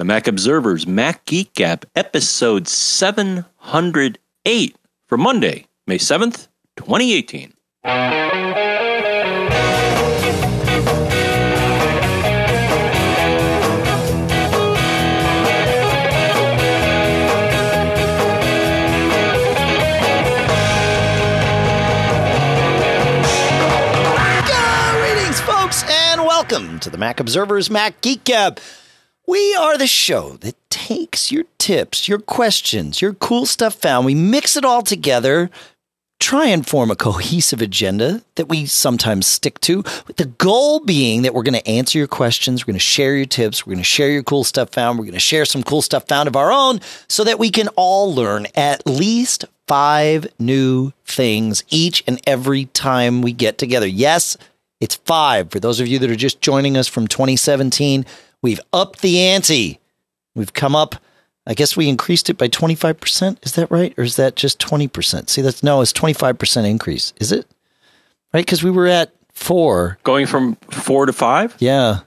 The Mac Observer's Mac Geek Gab, episode 708 for Monday, May 7th, 2018. Greetings, folks, and welcome to the Mac Observer's Mac Geek Gab. We are the show that takes your tips, your questions, your cool stuff found. We mix it all together, try and form a cohesive agenda that we sometimes stick to. With the goal being that we're going to answer your questions, we're going to share your tips, we're going to share your cool stuff found, we're going to share some cool stuff found of our own so that we can all learn at least five new things each and every time we get together. Yes, it's five. For those of you that are just joining us from 2017, we've upped the ante. We've come up, I guess we increased it by 25%. Is that right? Or is that just 20%? See, that's no, it's 25% increase. Is it? Right? Because we were at four. Going from four to five? Yeah.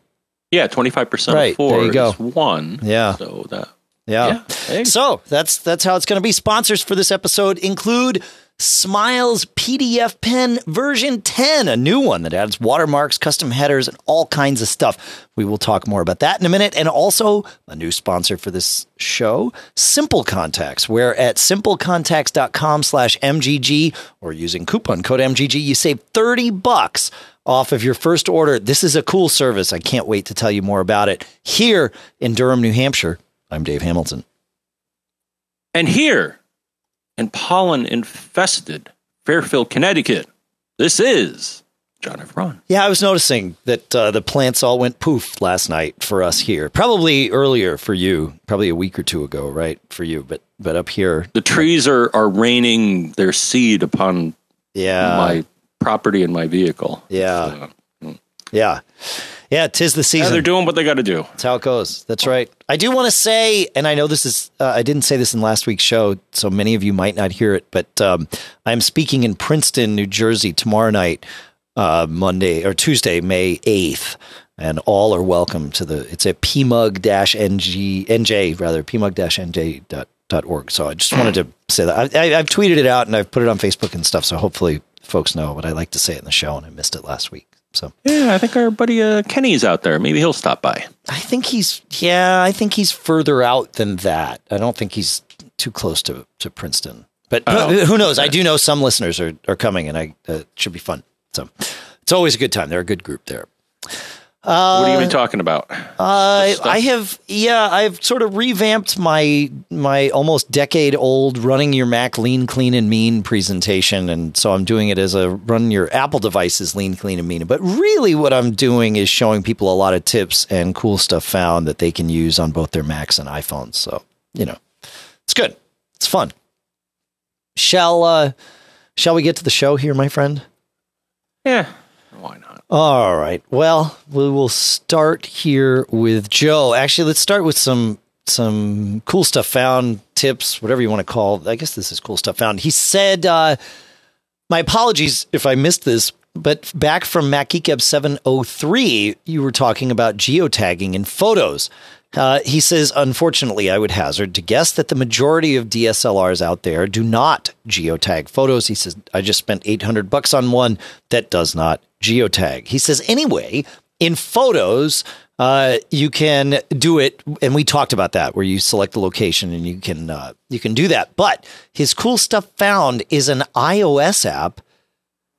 Yeah, 25% Right, of four there you go. is one. Yeah. So that, Yeah. yeah. Hey. So that's that's how it's going to be. Sponsors for this episode include Smiles PDF Pen version 10, a new one that adds watermarks, custom headers, and all kinds of stuff. We will talk more about that in a minute. And also a new sponsor for this show, Simple Contacts, where at simplecontacts.com slash MGG or using coupon code MGG, you save 30 bucks off of your first order. This is a cool service. I can't wait to tell you more about it here in Durham, New Hampshire. I'm Dave Hamilton. And here in pollen infested Fairfield, Connecticut, this is John F. Braun. Yeah, I was noticing that uh, the plants all went poof last night for us here. Probably earlier for you, probably a week or two ago, right? For you, but but up here, The trees are, are raining their seed upon yeah, my property and my vehicle. Yeah. So, yeah, yeah. Tis the yeah, season. they're doing what they got to do. That's how it goes. That's right. I do want to say, and I know this is, uh, I didn't say this in last week's show, so many of you might not hear it, but um, I'm speaking in Princeton, New Jersey tomorrow night, uh, Monday or Tuesday, May 8th. And all are welcome to the, it's at pmug-ng, NJ rather, pmug-nj.org. So I just wanted to say that. I, I, I've tweeted it out and I've put it on Facebook and stuff. So hopefully folks know, but I like to say it in the show and I missed it last week. So Yeah, I think our buddy uh, Kenny's out there. Maybe he'll stop by. I think he's yeah, I think he's further out than that. I don't think he's too close to to Princeton. But Oh, who, who knows? I do know some listeners are are coming, and I uh, it should be fun. So it's always a good time. They're a good group there. What are you going to be talking about? Uh. I have yeah, I've sort of revamped my my almost decade old running your Mac lean, clean, and mean presentation, and so I'm doing it as a run your Apple devices lean, clean, and mean. But really, what I'm doing is showing people a lot of tips and cool stuff found that they can use on both their Macs and iPhones. So you know, it's good, it's fun. Shall uh, shall we get to the show here, my friend? yeah, why not? All right. Well, we will start here with Joe. Actually, let's start with some some cool stuff found tips, whatever you want to call. I guess this is cool stuff found. He said, uh, "My apologies if I missed this." But back from Mac Geek Gab 703, you were talking about geotagging in photos. Uh, he says, unfortunately, I would hazard to guess that the majority of DSLRs out there do not geotag photos. He says, I just spent 800 bucks on one that does not geotag. He says, anyway, in photos, uh, you can do it, and we talked about that, where you select the location and you can uh, you can do that. But his cool stuff found is an iOS app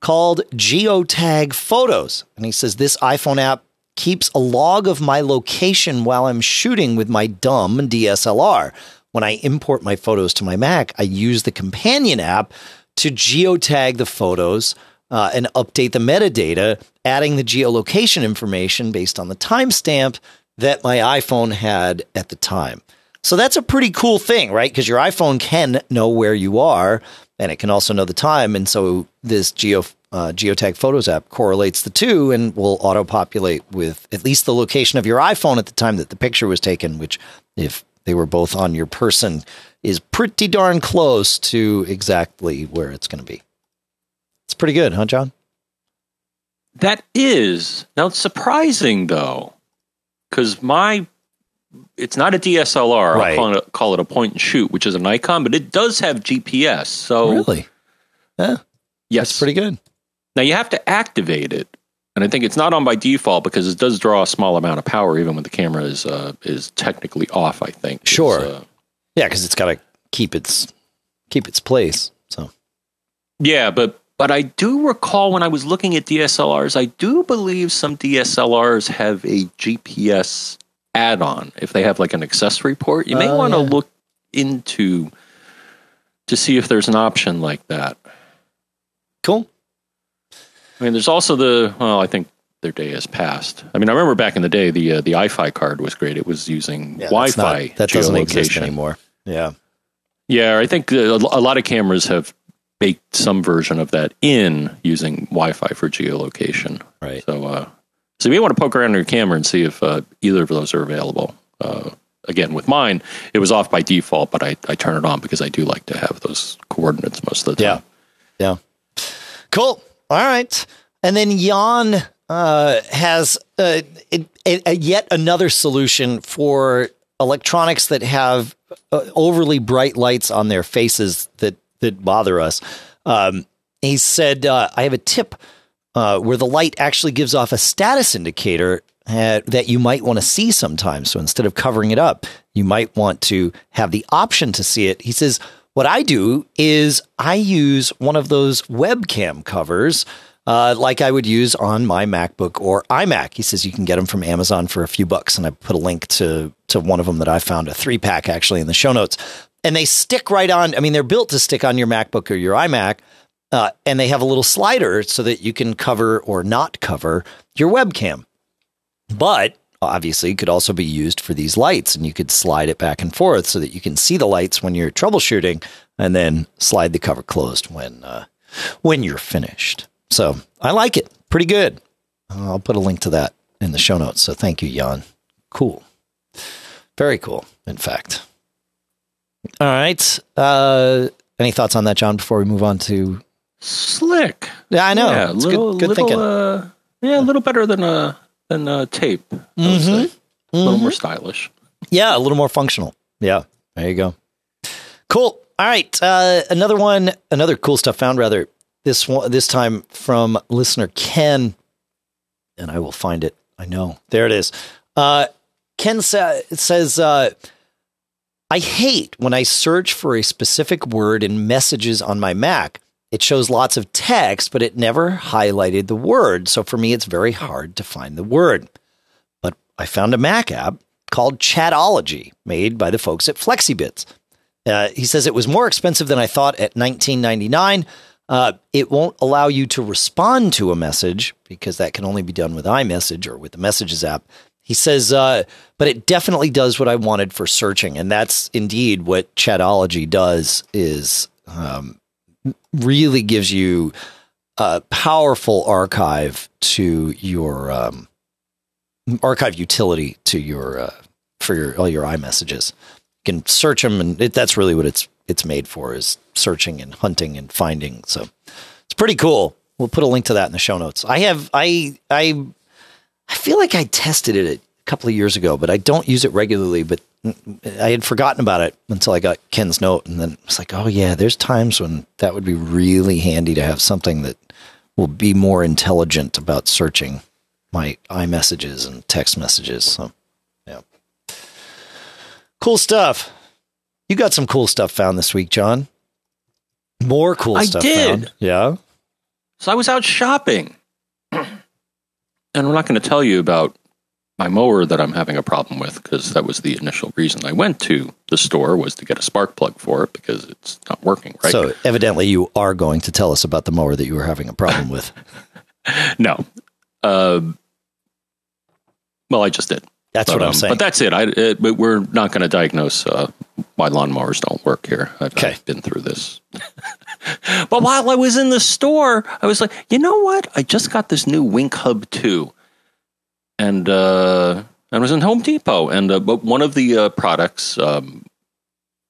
called Geotag Photos. And he says this iPhone app keeps a log of my location while I'm shooting with my dumb DSLR. When I import my photos to my Mac, I use the companion app to geotag the photos uh, and update the metadata, adding the geolocation information based on the timestamp that my iPhone had at the time. So that's a pretty cool thing, right? Because your iPhone can know where you are and it can also know the time. And so this Geo uh, Geotag Photos app correlates the two and will auto populate with at least the location of your iPhone at the time that the picture was taken, which, if they were both on your person, is pretty darn close to exactly where it's going to be. It's pretty good, huh, John? That is now it's surprising though, because my it's not a DSLR. Right. I'll call it, call it a point and shoot, which is a Nikon but it does have GPS. So Really? Yeah, yes, that's pretty good. Now you have to activate it, and I think it's not on by default because it does draw a small amount of power even when the camera is uh, is technically off. I think. Sure. uh, Yeah, because it's got to keep its keep its place. So yeah, but but I do recall when I was looking at DSLRs, I do believe some DSLRs have a GPS add-on. If they have like an accessory port, you may Oh, want to yeah. look into to see if there's an option like that. cool. I mean, there's also the well, I think their day has passed. I mean, I remember back in the day, the uh, the Eye-Fi card was great. It was using Yeah, Wi-Fi not- that doesn't exist anymore. Yeah. Yeah, I think uh, a lot of cameras have baked some version of that in using Wi-Fi for geolocation. Right. So, uh, so you may want to poke around your camera and see if uh, either of those are available. Uh, again, with mine, it was off by default, but I, I turn it on because I do like to have those coordinates most of the time. Yeah. Yeah. Cool. All right. And then Jan uh, has uh, yet another solution for electronics that have uh, overly bright lights on their faces that, that bother us. Um, he said, uh, I have a tip uh, where the light actually gives off a status indicator that you might want to see sometimes. So instead of covering it up, you might want to have the option to see it. He says, What I do is I use one of those webcam covers. Uh, like I would use on my MacBook or iMac. He says you can get them from Amazon for a few bucks, and I put a link to to one of them that I found a three pack actually in the show notes. And they stick right on. I mean, they're built to stick on your MacBook or your iMac, uh, and they have a little slider so that you can cover or not cover your webcam. But obviously, it could also be used for these lights, and you could slide it back and forth so that you can see the lights when you're troubleshooting, and then slide the cover closed when uh, when you're finished. So I like it, pretty good. I'll put a link to that in the show notes. So thank you, Jan. Cool, very cool. In fact. All right. Uh, any thoughts on that, John? Before we move on to Slick. yeah, I know. Yeah, it's little, good, good little, thinking. Uh, yeah, a little better than uh, than uh, tape. Would Mm-hmm. A little more stylish. Yeah, a little more functional. Yeah, there you go. Cool. All right, uh, another one, another cool stuff found. Rather, this one, this time from listener Ken, and I will find it. I know there it is. Uh, Ken sa- says, uh, "I hate when I search for a specific word in messages on my Mac. It shows lots of text, but it never highlighted the word. So for me, it's very hard to find the word." But I found a Mac app called Chatology, made by the folks at Flexibits. Uh, he says it was more expensive than I thought at 19.99. Uh, it won't allow you to respond to a message because that can only be done with iMessage or with the Messages app. He says, uh, but it definitely does what I wanted for searching, and that's indeed what Chatology does. Is um, really gives you a powerful archive to your um, archive utility to your uh, for your all your iMessages. You can search them, and it, that's really what it's it's made for is searching and hunting and finding. So it's pretty cool. We'll put a link to that in the show notes. I have I I I feel like I tested it a couple of years ago, but I don't use it regularly. But I had forgotten about it until I got Ken's note, and then it's like, oh yeah, there's times when that would be really handy to have something that will be more intelligent about searching my iMessages and text messages. So, yeah. Cool stuff. You got some cool stuff found this week, John. More cool I stuff did. found. Yeah. So I was out shopping, and I'm not going to tell you about my mower that I'm having a problem with because that was the initial reason I went to the store was to get a spark plug for it because it's not working right. So, evidently, you are going to tell us about the mower that you were having a problem with. no, um, well, I just did. That's But, what I'm um, saying. But that's it. I, it, but we're not going to diagnose uh, why lawnmowers don't work here. I've, Okay. I've been through this. but while I was in the store, I was like, you know what? I just got this new Wink Hub 2. And uh, I was in Home Depot. And uh, but one of the uh, products, um,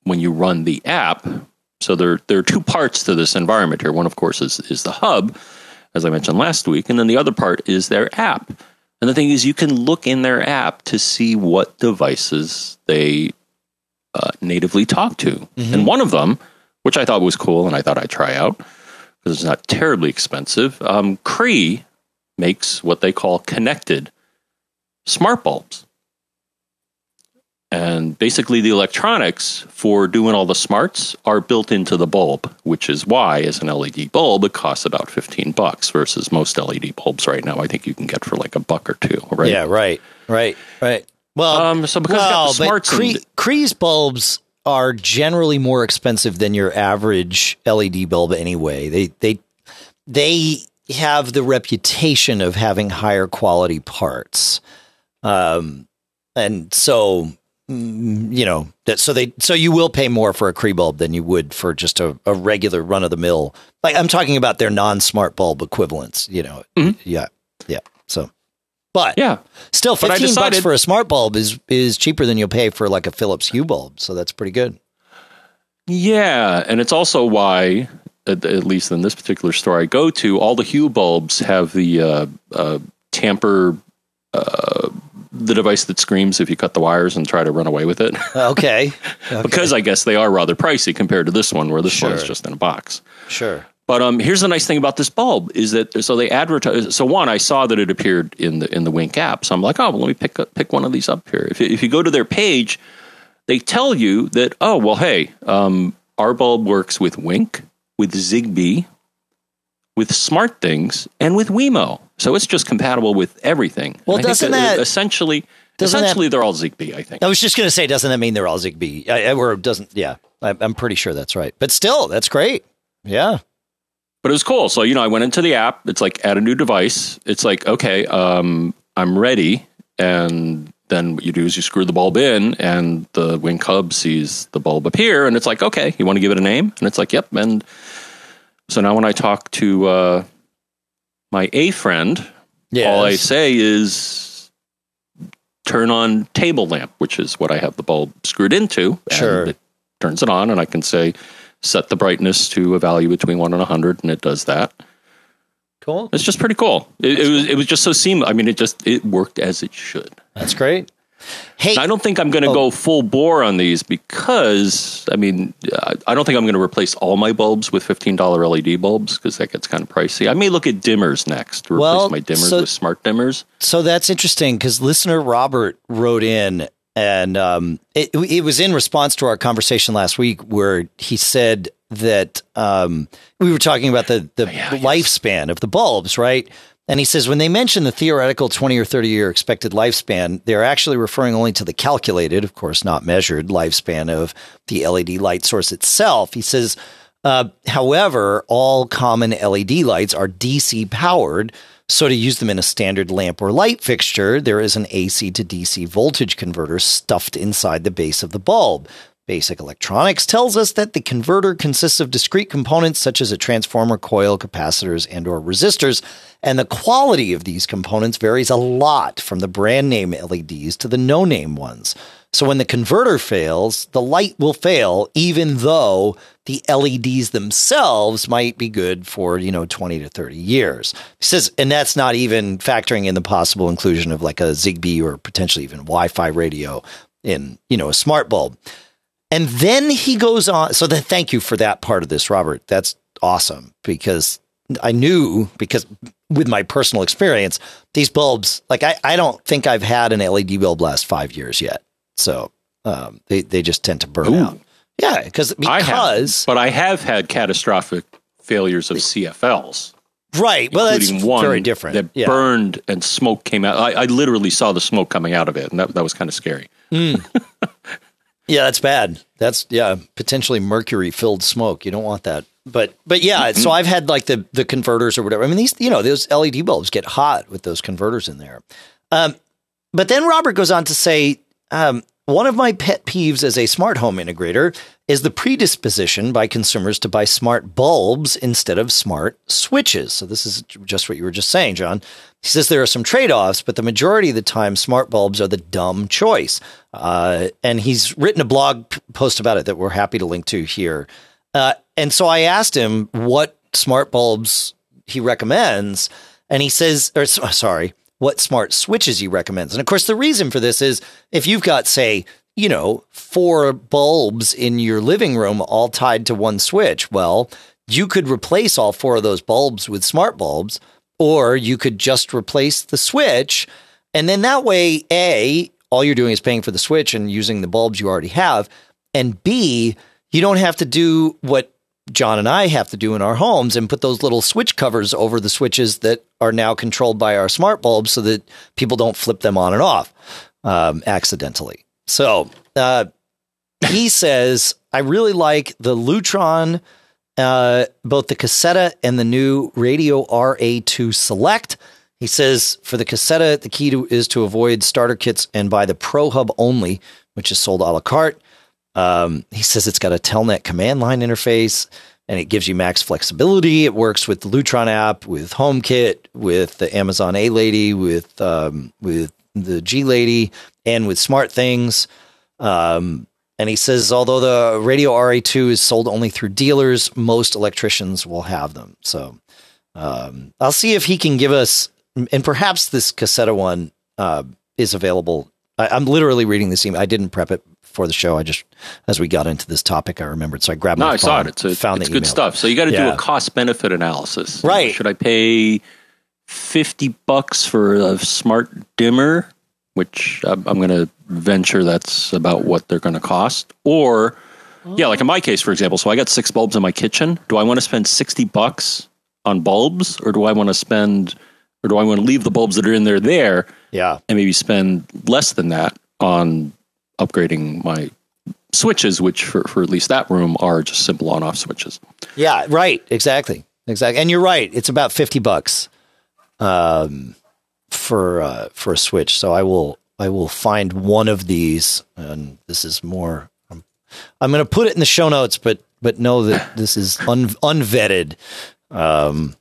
when you run the app, so there, there are two parts to this environment here. One, of course, is, is the hub, as I mentioned last week. And then the other part is their app. And the thing is, you can look in their app to see what devices they uh, natively talk to. Mm-hmm. And one of them, which I thought was cool and I thought I'd try out because it's not terribly expensive, um, Cree makes what they call connected smart bulbs. And basically, the electronics for doing all the smarts are built into the bulb, which is why, as an LED bulb, it costs about 15 bucks versus most LED bulbs right now. I think you can get for like a buck or two, right? Yeah, right, right, right. Well, Um, so because well, but smarts Cree, Cree's bulbs are generally more expensive than your average LED bulb anyway. They they they have the reputation of having higher quality parts, um, and so mm, you know that so they so you will pay more for a Cree bulb than you would for just a, a regular run of the mill. Like I'm talking about their non smart bulb equivalents. You know, yeah, yeah. So, but Mm-hmm. Yeah. Still, But I fifteen bucks for a smart bulb is is cheaper than you'll pay for like a Philips Hue bulb. So that's pretty good. Yeah, and it's also why, at, at least in this particular store I go to, all the Hue bulbs have the uh, uh, tamper, uh, the device that screams if you cut the wires and try to run away with it. Okay, okay. because I guess they are rather pricey compared to this one, where this one's Sure. just in a box. sure. But um, here's the nice thing about this bulb is that so they advertise. So one, I saw that it appeared in the in the Wink app, so I'm like, oh, well, let me pick up, pick one of these up here. If you, if you go to their page, they tell you that oh, well, hey, um, our bulb works with Wink, with Zigbee, with Smart Things, and with Wemo. So it's just compatible with everything. Well, doesn't that- essentially doesn't that- essentially they're all Zigbee? I think. I was just going to say, doesn't that mean they're all Zigbee? I, or doesn't? Yeah, I, I'm pretty sure that's right. But still, that's great. Yeah. but it was cool. So you know, I went into the app. It's like add a new device. It's like okay, um, I'm ready, and then what you do is you screw the bulb in, and the Wink Hub sees the bulb appear, and it's like okay, you want to give it a name, and it's like yep. And so now when I talk to uh, my A friend, Yeah. all I say is turn on table lamp, which is what I have the bulb screwed into. and Sure. it turns it on, and I can say set the brightness to a value between one and a hundred, and it does that. Cool. It's just pretty cool. It, it was it was just so seamless. I mean, it just it worked as it should. That's great. Hey, I don't think I'm going to go full bore on these because I mean I don't think I'm going to replace all my bulbs with fifteen dollar LED bulbs because that gets kind of pricey. I may look at dimmers next to replace Well, my dimmers so- with smart dimmers. So that's interesting because listener Robert wrote in, and um, it, it was in response to our conversation last week where he said that um, we were talking about the, the Yeah, lifespan of the bulbs, right? And he says when they mention the theoretical 20 or 30 year expected lifespan, they're actually referring only to the calculated, of course, not measured lifespan of the LED light source itself. He says, uh, however, all common LED lights are DC powered. So to use them in a standard lamp or light fixture, there is an AC to DC voltage converter stuffed inside the base of the bulb. Basic electronics tells us that the converter consists of discrete components such as a transformer, coil, capacitors, and or resistors, and the quality of these components varies a lot from the brand name LEDs to the no-name ones. So when the converter fails, the light will fail even though the LEDs themselves might be good for, you know, 20 to 30 years. He says and that's not even factoring in the possible inclusion of like a Zigbee or potentially even Wi-Fi radio in, you know, a smart bulb. And then he goes on. So then thank you for that part of this, Robert. That's awesome because I knew because with my personal experience, these bulbs, like I, I don't think I've had an LED bulb last five years yet. So um, they, they just tend to burn Ooh. out. Yeah, because I have, because but I have had catastrophic failures of CFLs. right. Well, that's one very different. that yeah. burned and smoke came out. I, I literally saw the smoke coming out of it, and that, that was kind of scary. Yeah, that's bad. That's yeah, potentially mercury filled smoke. You don't want that. But but yeah, so I've had like the the converters or whatever. I mean these you know those LED bulbs get hot with those converters in there. Um, but then Robert goes on to say um, one of my pet peeves as a smart home integrator is the predisposition by consumers to buy smart bulbs instead of smart switches. So this is just what you were just saying, John. He says there are some trade offs, but the majority of the time, smart bulbs are the dumb choice. Uh, and he's written a blog post about it that we're happy to link to here. Uh, and so I asked him what smart bulbs he recommends, and he says, or sorry, what smart switches he recommends. And of course, the reason for this is if you've got, say, you know, four bulbs in your living room all tied to one switch, well, you could replace all four of those bulbs with smart bulbs, or you could just replace the switch. And then that way, A, all you're doing is paying for the switch and using the bulbs you already have. And B, you don't have to do what John and I have to do in our homes and put those little switch covers over the switches that are now controlled by our smart bulbs so that people don't flip them on and off um, accidentally. So uh, he says, I really like the Lutron, uh, both the Caséta and the new Radio RA2 Select. He says for the Caséta, the key to, is to avoid starter kits and buy the Pro Hub only, which is sold a la carte. Um, he says it's got a Telnet command line interface and it gives you max flexibility. It works with the Lutron app, with HomeKit, with the Amazon A Lady, with um, with the G Lady, and with Smart Things. Um, and he says, although the Radio RA2 is sold only through dealers, most electricians will have them. So um, I'll see if he can give us, and perhaps this Caséta one uh, is available. I, am literally reading this email. I didn't prep it for the show. I just, as we got into this topic, I remembered. So I grabbed no, my I saw it. It's, a, found it's the good email. stuff. So you got to do a cost benefit analysis. Right. Should I pay 50 bucks for a smart dimmer, which I'm, I'm going to venture that's about what they're going to cost? Or, yeah, like in my case, for example, so I got six bulbs in my kitchen. Do I want to spend 60 bucks on bulbs or do I want to spend, or do I want to leave the bulbs that are in there there Yeah. and maybe spend less than that on upgrading my switches, which for, for at least that room are just simple on off switches. Yeah, right. Exactly. Exactly. And you're right. It's about 50 bucks um, for uh, for a Switch. So I will I will find one of these and this is more I'm, I'm going to put it in the show notes but but know that this is un, unvetted um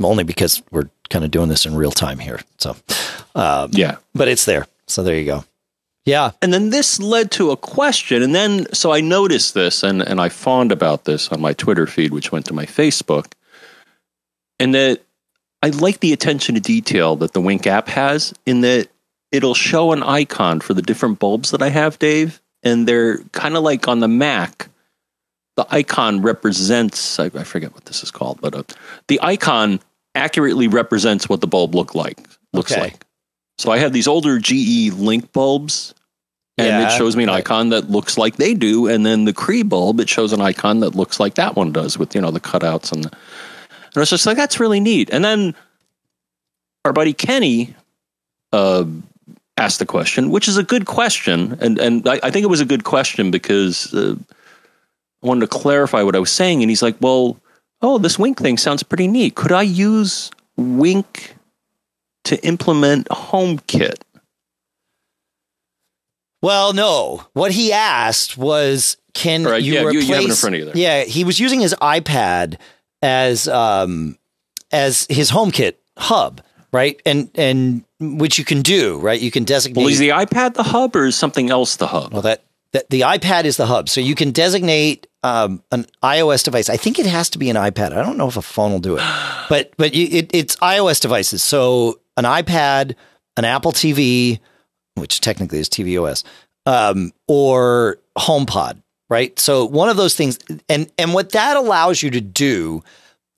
only because we're kind of doing this in real time here. So um, Yeah. but it's there. So there you go. Yeah. And then this led to a question. And then, so I noticed this and, and I fawned about this on my Twitter feed, which went to my Facebook. And that I like the attention to detail that the Wink app has in that it'll show an icon for the different bulbs that I have, Dave. And they're kind of like on the Mac. The icon represents, I, I forget what this is called, but uh, the icon accurately represents what the bulb look like, looks Okay. like. So I have these older GE Link bulbs and Yeah, it shows me an right. icon that looks like they do, and then the Cree bulb it shows an icon that looks like that one does with you know the cutouts and. The, and I was just like, that's really neat. And then our buddy Kenny uh, asked the question, which is a good question, and and I, I think it was a good question because uh, I wanted to clarify what I was saying, and he's like, well, oh, this Wink thing sounds pretty neat. Could I use Wink to implement HomeKit? Well, no. What he asked was, can right, you yeah, replace? you have it in front of you. Yeah, he was using his iPad as um as his HomeKit hub, right? And and which you can do, right? You can designate. Well, is the iPad the hub, or is something else the hub? well, that, that the iPad is the hub, so you can designate um, an iOS device. I think it has to be an iPad. I don't know if a phone will do it, but but you, it, it's iOS devices. So an iPad, an Apple TV, which technically is tvOS, um, or HomePod, right? So one of those things, and and what that allows you to do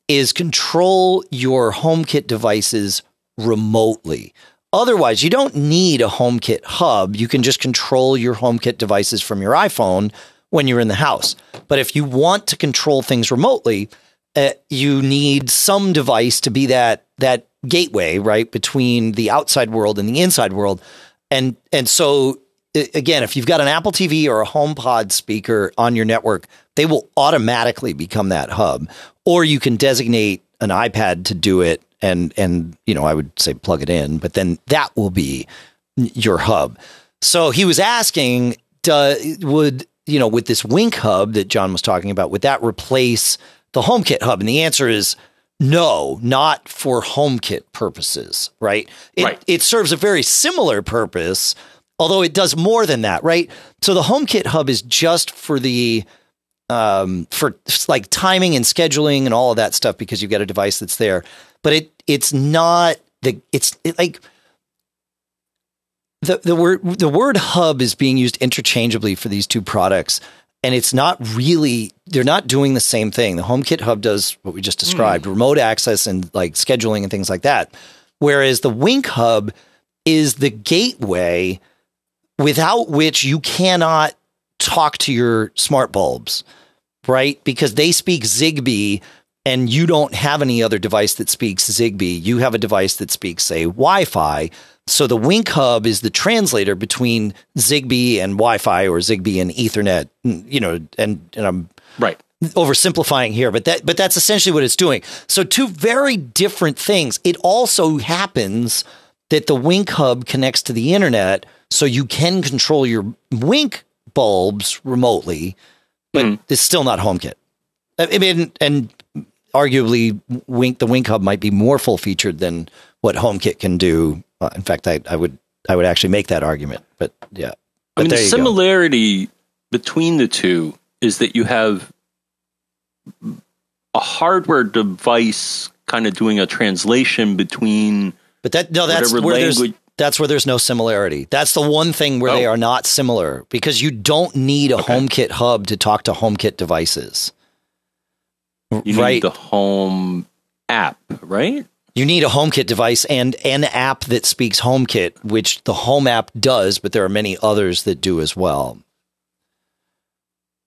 is control your HomeKit devices remotely. Otherwise, you don't need a HomeKit hub. You can just control your HomeKit devices from your iPhone when you're in the house. But if you want to control things remotely, uh, you need some device to be that that gateway, right, between the outside world and the inside world. And and so again, if you've got an Apple TV or a HomePod speaker on your network, they will automatically become that hub. Or you can designate an iPad to do it and and you know, I would say plug it in, but then that will be your hub. So he was asking, would you know, with this Wink hub that John was talking about, would that replace the HomeKit hub? And the answer is no, not for HomeKit purposes, right? It, Right. it serves a very similar purpose, although it does more than that, right? So the HomeKit hub is just for the um, for like timing and scheduling and all of that stuff because you've got a device that's there. But it it's not the it's it, like the the word the word hub is being used interchangeably for these two products and it's not really they're not doing the same thing the homekit hub does what we just described mm. remote access and like scheduling and things like that whereas the wink hub is the gateway without which you cannot talk to your smart bulbs right because they speak zigbee and you don't have any other device that speaks zigbee you have a device that speaks say wi-fi so the Wink Hub is the translator between Zigbee and Wi-Fi or Zigbee and Ethernet. You know, and and I'm right oversimplifying here, but that but that's essentially what it's doing. So two very different things. It also happens that the Wink Hub connects to the internet, so you can control your Wink bulbs remotely, but mm. it's still not HomeKit. I mean, and arguably, Wink the Wink Hub might be more full featured than what HomeKit can do well, in fact, I, I would I would actually make that argument. But yeah, but I mean the similarity go. between the two is that you have a hardware device kind of doing a translation between. But that no, that's where language. there's that's where there's no similarity. That's the one thing where oh. they are not similar because you don't need a okay. HomeKit hub to talk to HomeKit devices. You right? need the home app, right? You need a HomeKit device and an app that speaks HomeKit, which the Home app does, but there are many others that do as well.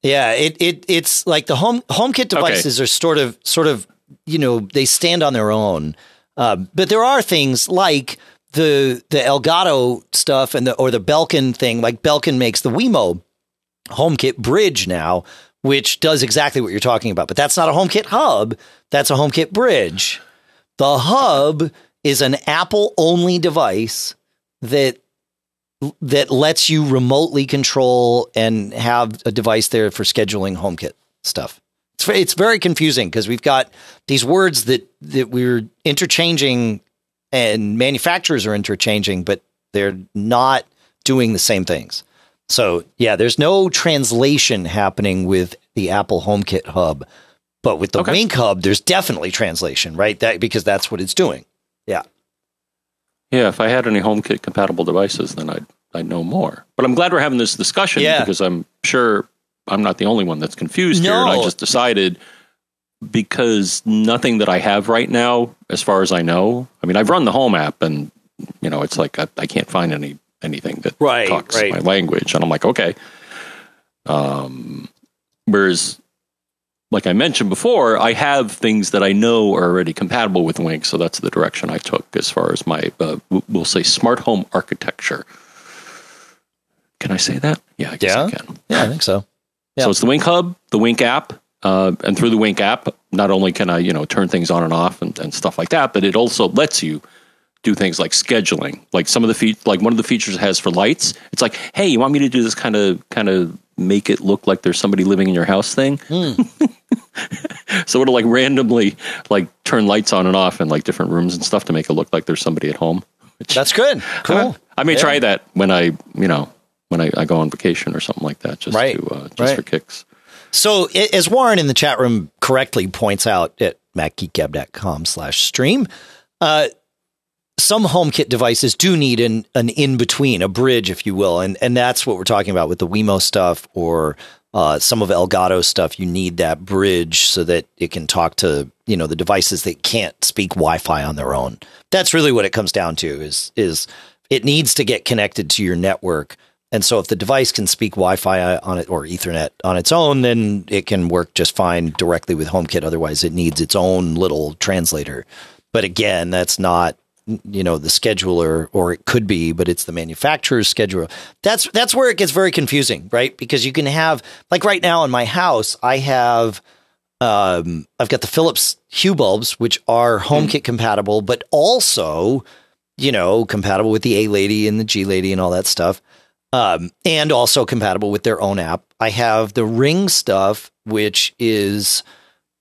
Yeah, it it it's like the home HomeKit devices okay. are sort of sort of you know they stand on their own, uh, but there are things like the the Elgato stuff and the or the Belkin thing. Like Belkin makes the Wemo HomeKit bridge now, which does exactly what you're talking about. But that's not a HomeKit hub. That's a HomeKit bridge. The hub is an Apple only device that that lets you remotely control and have a device there for scheduling HomeKit stuff. It's very confusing because we've got these words that that we're interchanging and manufacturers are interchanging, but they're not doing the same things. So yeah, there's no translation happening with the Apple HomeKit hub. But with the okay. Wink Hub, there's definitely translation, right? That because that's what it's doing. Yeah. Yeah, if I had any HomeKit compatible devices, then I'd I'd know more. But I'm glad we're having this discussion yeah. because I'm sure I'm not the only one that's confused no. here. And I just decided because nothing that I have right now, as far as I know, I mean, I've run the Home app, and you know, it's like I, I can't find any anything that right, talks right. my language, and I'm like, okay. Um, whereas like I mentioned before, I have things that I know are already compatible with Wink, so that's the direction I took as far as my, uh, we'll say, smart home architecture. Can I say that? Yeah, I guess yeah. I can. Yeah, I think so. Yeah. So it's the Wink Hub, the Wink app, uh, and through the Wink app, not only can I, you know, turn things on and off and, and stuff like that, but it also lets you do things like scheduling. Like some of the fe- like one of the features it has for lights, it's like, hey, you want me to do this kind of kind of make it look like there's somebody living in your house thing. Mm. so it'll like randomly like turn lights on and off in like different rooms and stuff to make it look like there's somebody at home. Which, That's good. Cool. Uh, I may yeah. try that when I, you know, when I, I, go on vacation or something like that, just right. to uh, just right. for kicks. So as Warren in the chat room correctly points out at macgeekgab.com slash stream, uh, some HomeKit devices do need an, an in between, a bridge, if you will, and and that's what we're talking about with the Wemo stuff or uh, some of Elgato stuff. You need that bridge so that it can talk to you know the devices that can't speak Wi-Fi on their own. That's really what it comes down to. Is is it needs to get connected to your network. And so if the device can speak Wi-Fi on it or Ethernet on its own, then it can work just fine directly with HomeKit. Otherwise, it needs its own little translator. But again, that's not you know the scheduler or it could be but it's the manufacturer's scheduler that's that's where it gets very confusing right because you can have like right now in my house i have um i've got the philips hue bulbs which are homekit mm-hmm. compatible but also you know compatible with the a lady and the g lady and all that stuff um and also compatible with their own app i have the ring stuff which is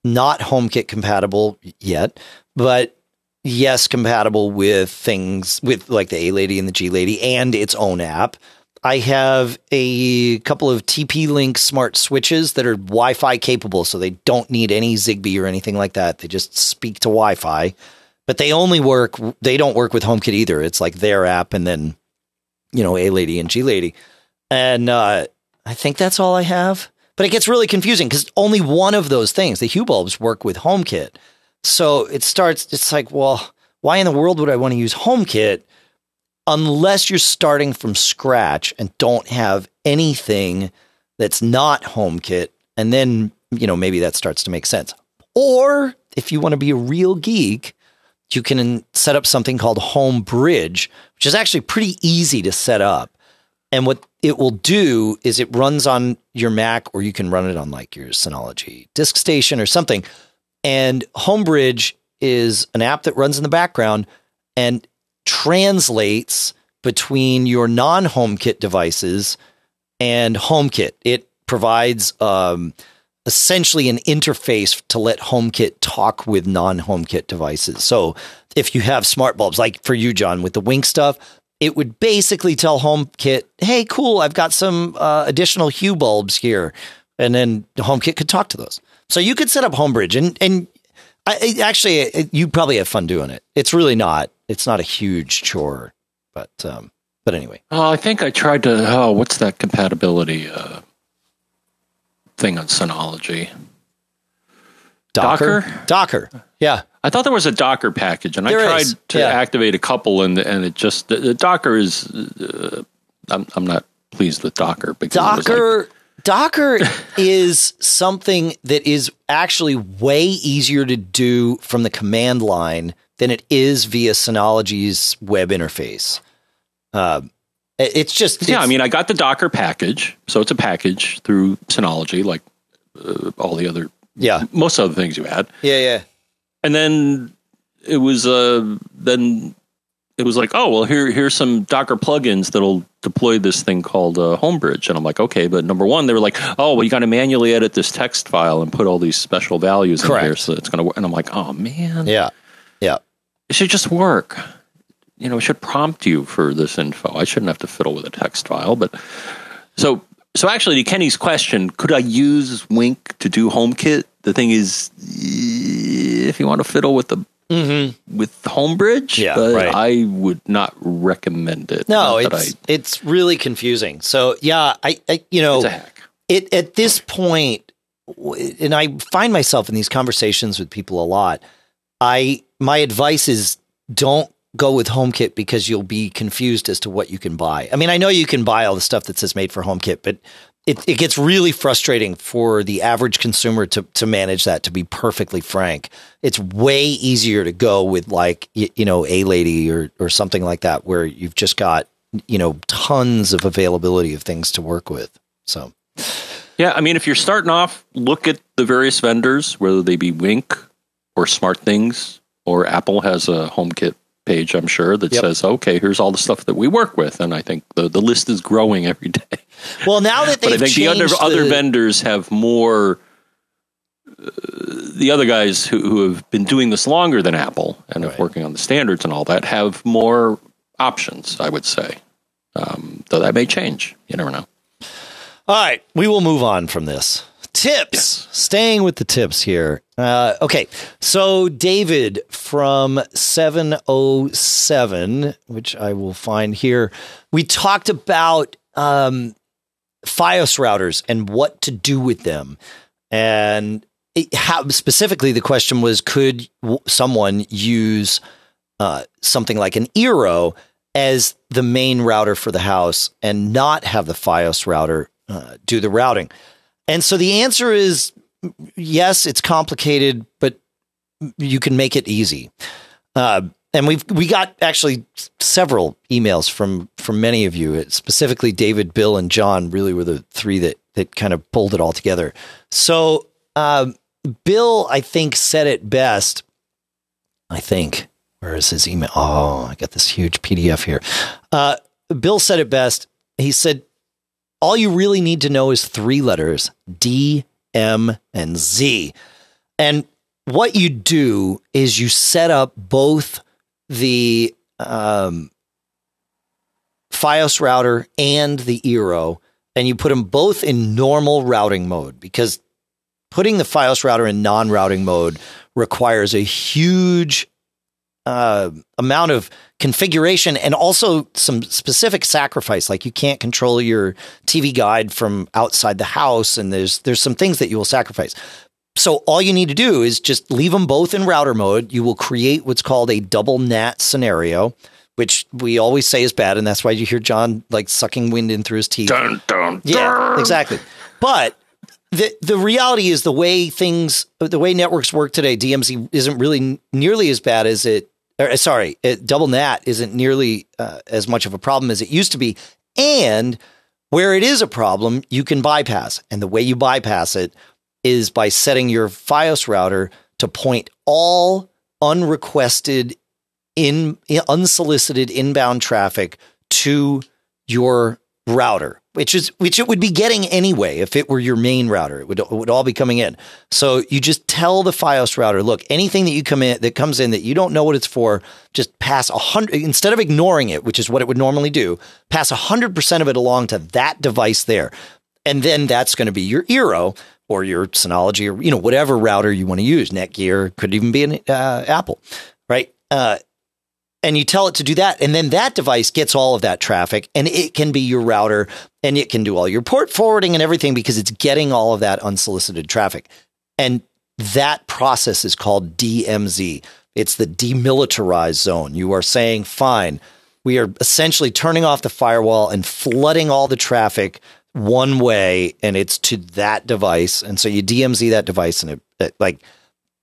not homekit compatible yet but yes, compatible with things with like the A Lady and the G Lady and its own app. I have a couple of TP Link smart switches that are Wi Fi capable, so they don't need any Zigbee or anything like that. They just speak to Wi Fi. but they only work. They don't work with HomeKit either. It's like their app, and then you know A Lady and G Lady, and uh, I think that's all I have. But it gets really confusing because only one of those things, the Hue bulbs, work with HomeKit. So it starts. It's like, well, why in the world would I want to use HomeKit unless you're starting from scratch and don't have anything that's not HomeKit? And then you know maybe that starts to make sense. Or if you want to be a real geek, you can set up something called Home Bridge, which is actually pretty easy to set up. And what it will do is it runs on your Mac, or you can run it on like your Synology disk station or something. And Homebridge is an app that runs in the background and translates between your non HomeKit devices and HomeKit. It provides um, essentially an interface to let HomeKit talk with non HomeKit devices. So if you have smart bulbs, like for you, John, with the Wink stuff, it would basically tell HomeKit, "Hey, cool, I've got some uh, additional Hue bulbs here," and then HomeKit could talk to those. So you could set up HomeBridge, and and I, actually, it, you probably have fun doing it. It's really not. It's not a huge chore, but um, but anyway. Oh, I think I tried to. Oh, what's that compatibility uh, thing on Synology? Docker. Docker? Docker. Yeah. I thought there was a Docker package, and There I tried is, to yeah. activate a couple, and and it just the, the Docker is. Uh, I'm I'm not pleased with Docker because was like- Docker Docker is something that is actually way easier to do from the command line than it is via Synology's web interface. Uh, it's just yeah, I mean, I got the Docker package, so it's a package through Synology, like uh, all the other yeah, most other things you had. yeah, yeah. and then it was uh then it was like oh well here here's some docker plugins that'll deploy this thing called uh, homebridge and i'm like okay but number one they were like oh well you got to manually edit this text file and put all these special values in here so it's to work and i'm like oh man Yeah. Yeah. it should just work you know it should prompt you for this info. I shouldn't have to fiddle with a text file but so so actually to kenny's question could i use wink to do homekit? The thing is if you want to fiddle with the mm-hmm. with homebridge Yeah, but right. i would not recommend it. No, Not that it's it's really confusing. So yeah, I, I you know it's it at this and i find myself in these conversations with people a lot i my advice is don't go with homekit because you'll be confused as to what you can buy. I mean i know you can buy all the stuff that says made for homekit but it, it gets really frustrating for the average consumer to, to manage that to be perfectly frank. It's way easier to go with like you, you know a lady or or something like that where you've just got you know tons of availability of things to work with so. Yeah i mean if you're starting off look at the various vendors whether they be wink or smart things or apple has a homekit page i'm sure that Yep. says okay here's all the stuff that we work with and i think the, the list is growing every day Well, now that they've but I think the other changed other vendors have more. Uh, the other guys who, who have been doing this longer than Apple and Right. are working on the standards and all that have more options. I would say, um, though that may change. You never know. All right, we will move on from this. Tips. Staying with the tips here. Uh, okay, so David from 707, which I will find here, we talked about um, FiOS routers and what to do with them. And it, how, specifically, the question was could w- someone use uh, something like an Eero as the main router for the house and not have the FiOS router uh, do the routing? And so the answer is yes, it's complicated, but you can make it easy. Uh, and we've we got actually several emails from from many of you. Specifically, David, Bill, and John really were the three that that kind of pulled it all together. So um, Bill, I think, said it best. I think. Where is his email? Oh, I got this huge PDF here. Uh, Bill said it best. He said, all you really need to know is three letters D, M, and Z. And what you do is you set up both the um, FiOS router and the Eero, and you put them both in normal routing mode because putting the FiOS router in non routing mode requires a huge uh, amount of configuration and also some specific sacrifice. Like you can't control your TV guide from outside the house, and there's there's some things that you will sacrifice. So all you need to do is just leave them both in router mode. You will create what's called a double NAT scenario, which we always say is bad, and that's why you hear John like sucking wind in through his teeth. Dun, dun, Yeah, dun. exactly. But the the reality is the way things, the way networks work today, DMZ isn't really nearly as bad as it. Or, sorry, it, double NAT isn't nearly uh, as much of a problem as it used to be, and where it is a problem, you can bypass. And the way you bypass it is by setting your FiOS router to point all unrequested in unsolicited inbound traffic to your router, which is which it would be getting anyway if it were your main router. It would it would all be coming in. So you just tell the FiOS router, look, anything that you come in that comes in that you don't know what it's for, just pass a hundred instead of ignoring it, which is what it would normally do, pass a hundred percent of it along to that device there. And then that's going to be your Eero or your Synology or you know whatever router you want to use. Netgear could even be an uh, Apple, right? Uh, and you tell it to do that and then that device gets all of that traffic and it can be your router and it can do all your port forwarding and everything because it's getting all of that unsolicited traffic. And that process is called DMZ it's the demilitarized zone. You are saying fine. We are essentially turning off the firewall and flooding all the traffic one way and it's to that device. And so you DMZ that device and it, it like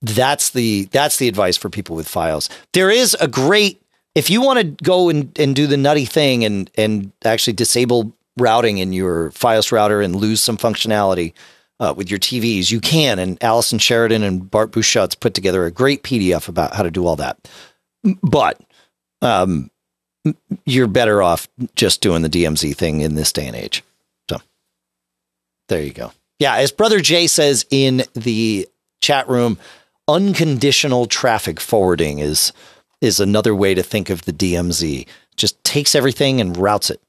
that's the that's the advice for people with FiOS. There is a great if you want to go and, and do the nutty thing and and actually disable routing in your FiOS router and lose some functionality uh, with your TVs, you can. And Allison Sheridan and Bart Busschots put together a great PDF about how to do all that. But um, you're better off just doing the DMZ thing in this day and age. So there you go. Yeah, as Brother Jay says in the chat room, unconditional traffic forwarding is is another way to think of the DMZ. Just takes everything and routes it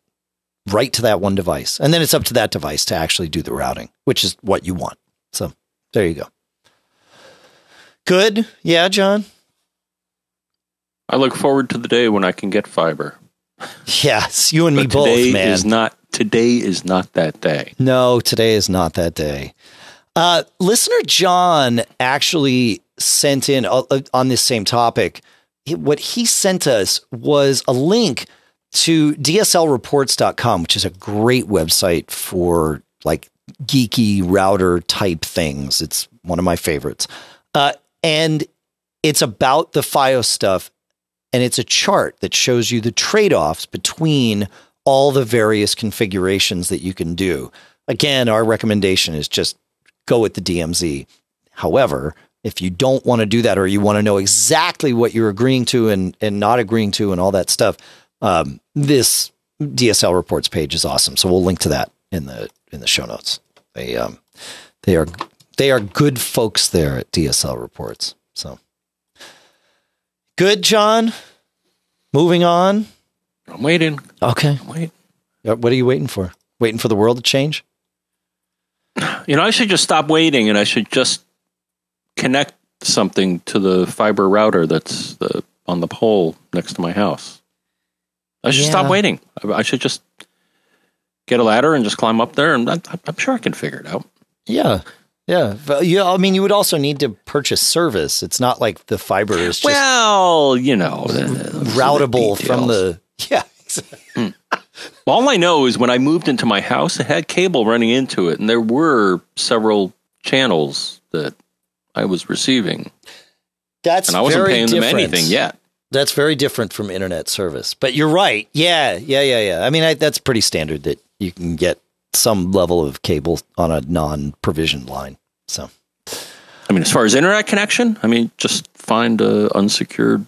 right to that one device. And then it's up to that device to actually do the routing, which is what you want. So there you go. Good. Yeah, John. I look forward to the day when I can get fiber. Yes, you and me But both, today man. is not today is not that day. No, today is not that day. Uh, listener John actually sent in uh, uh, on this same topic. What he sent us was a link to DSLreports.com, which is a great website for like geeky router type things. It's one of my favorites. Uh, and it's about the FiOS stuff. And it's a chart that shows you the trade offs between all the various configurations that you can do. Again, our recommendation is just go with the DMZ. However, if you don't want to do that or you want to know exactly what you're agreeing to and, and not agreeing to and all that stuff, um, this DSL reports page is awesome. So we'll link to that in the in the show notes. They um, they are they are good folks there at DSL reports. So good, John. Moving on. I'm waiting. Okay. I'm waiting. Uh, What are you waiting for? Waiting for the world to change? You know, I should just stop waiting and I should just connect something to the fiber router that's the, on the pole next to my house. I should Yeah. stop waiting. I, should just get a ladder and just climb up there, and I, I'm sure I can figure it out. Yeah. Yeah. But, yeah. I mean, you would also need to purchase service. It's not like the fiber is just well, you know, those the routable from the. Yeah. Mm. All I know is when I moved into my house, it had cable running into it, and there were several channels that I was receiving, That's and I wasn't very paying them different. anything yet. That's very different from internet service. But you're right. Yeah. Yeah. Yeah. Yeah. I mean, I, that's pretty standard that you can get some level of cable on a non provisioned line. So, I mean, as far as internet connection, I mean, just find a unsecured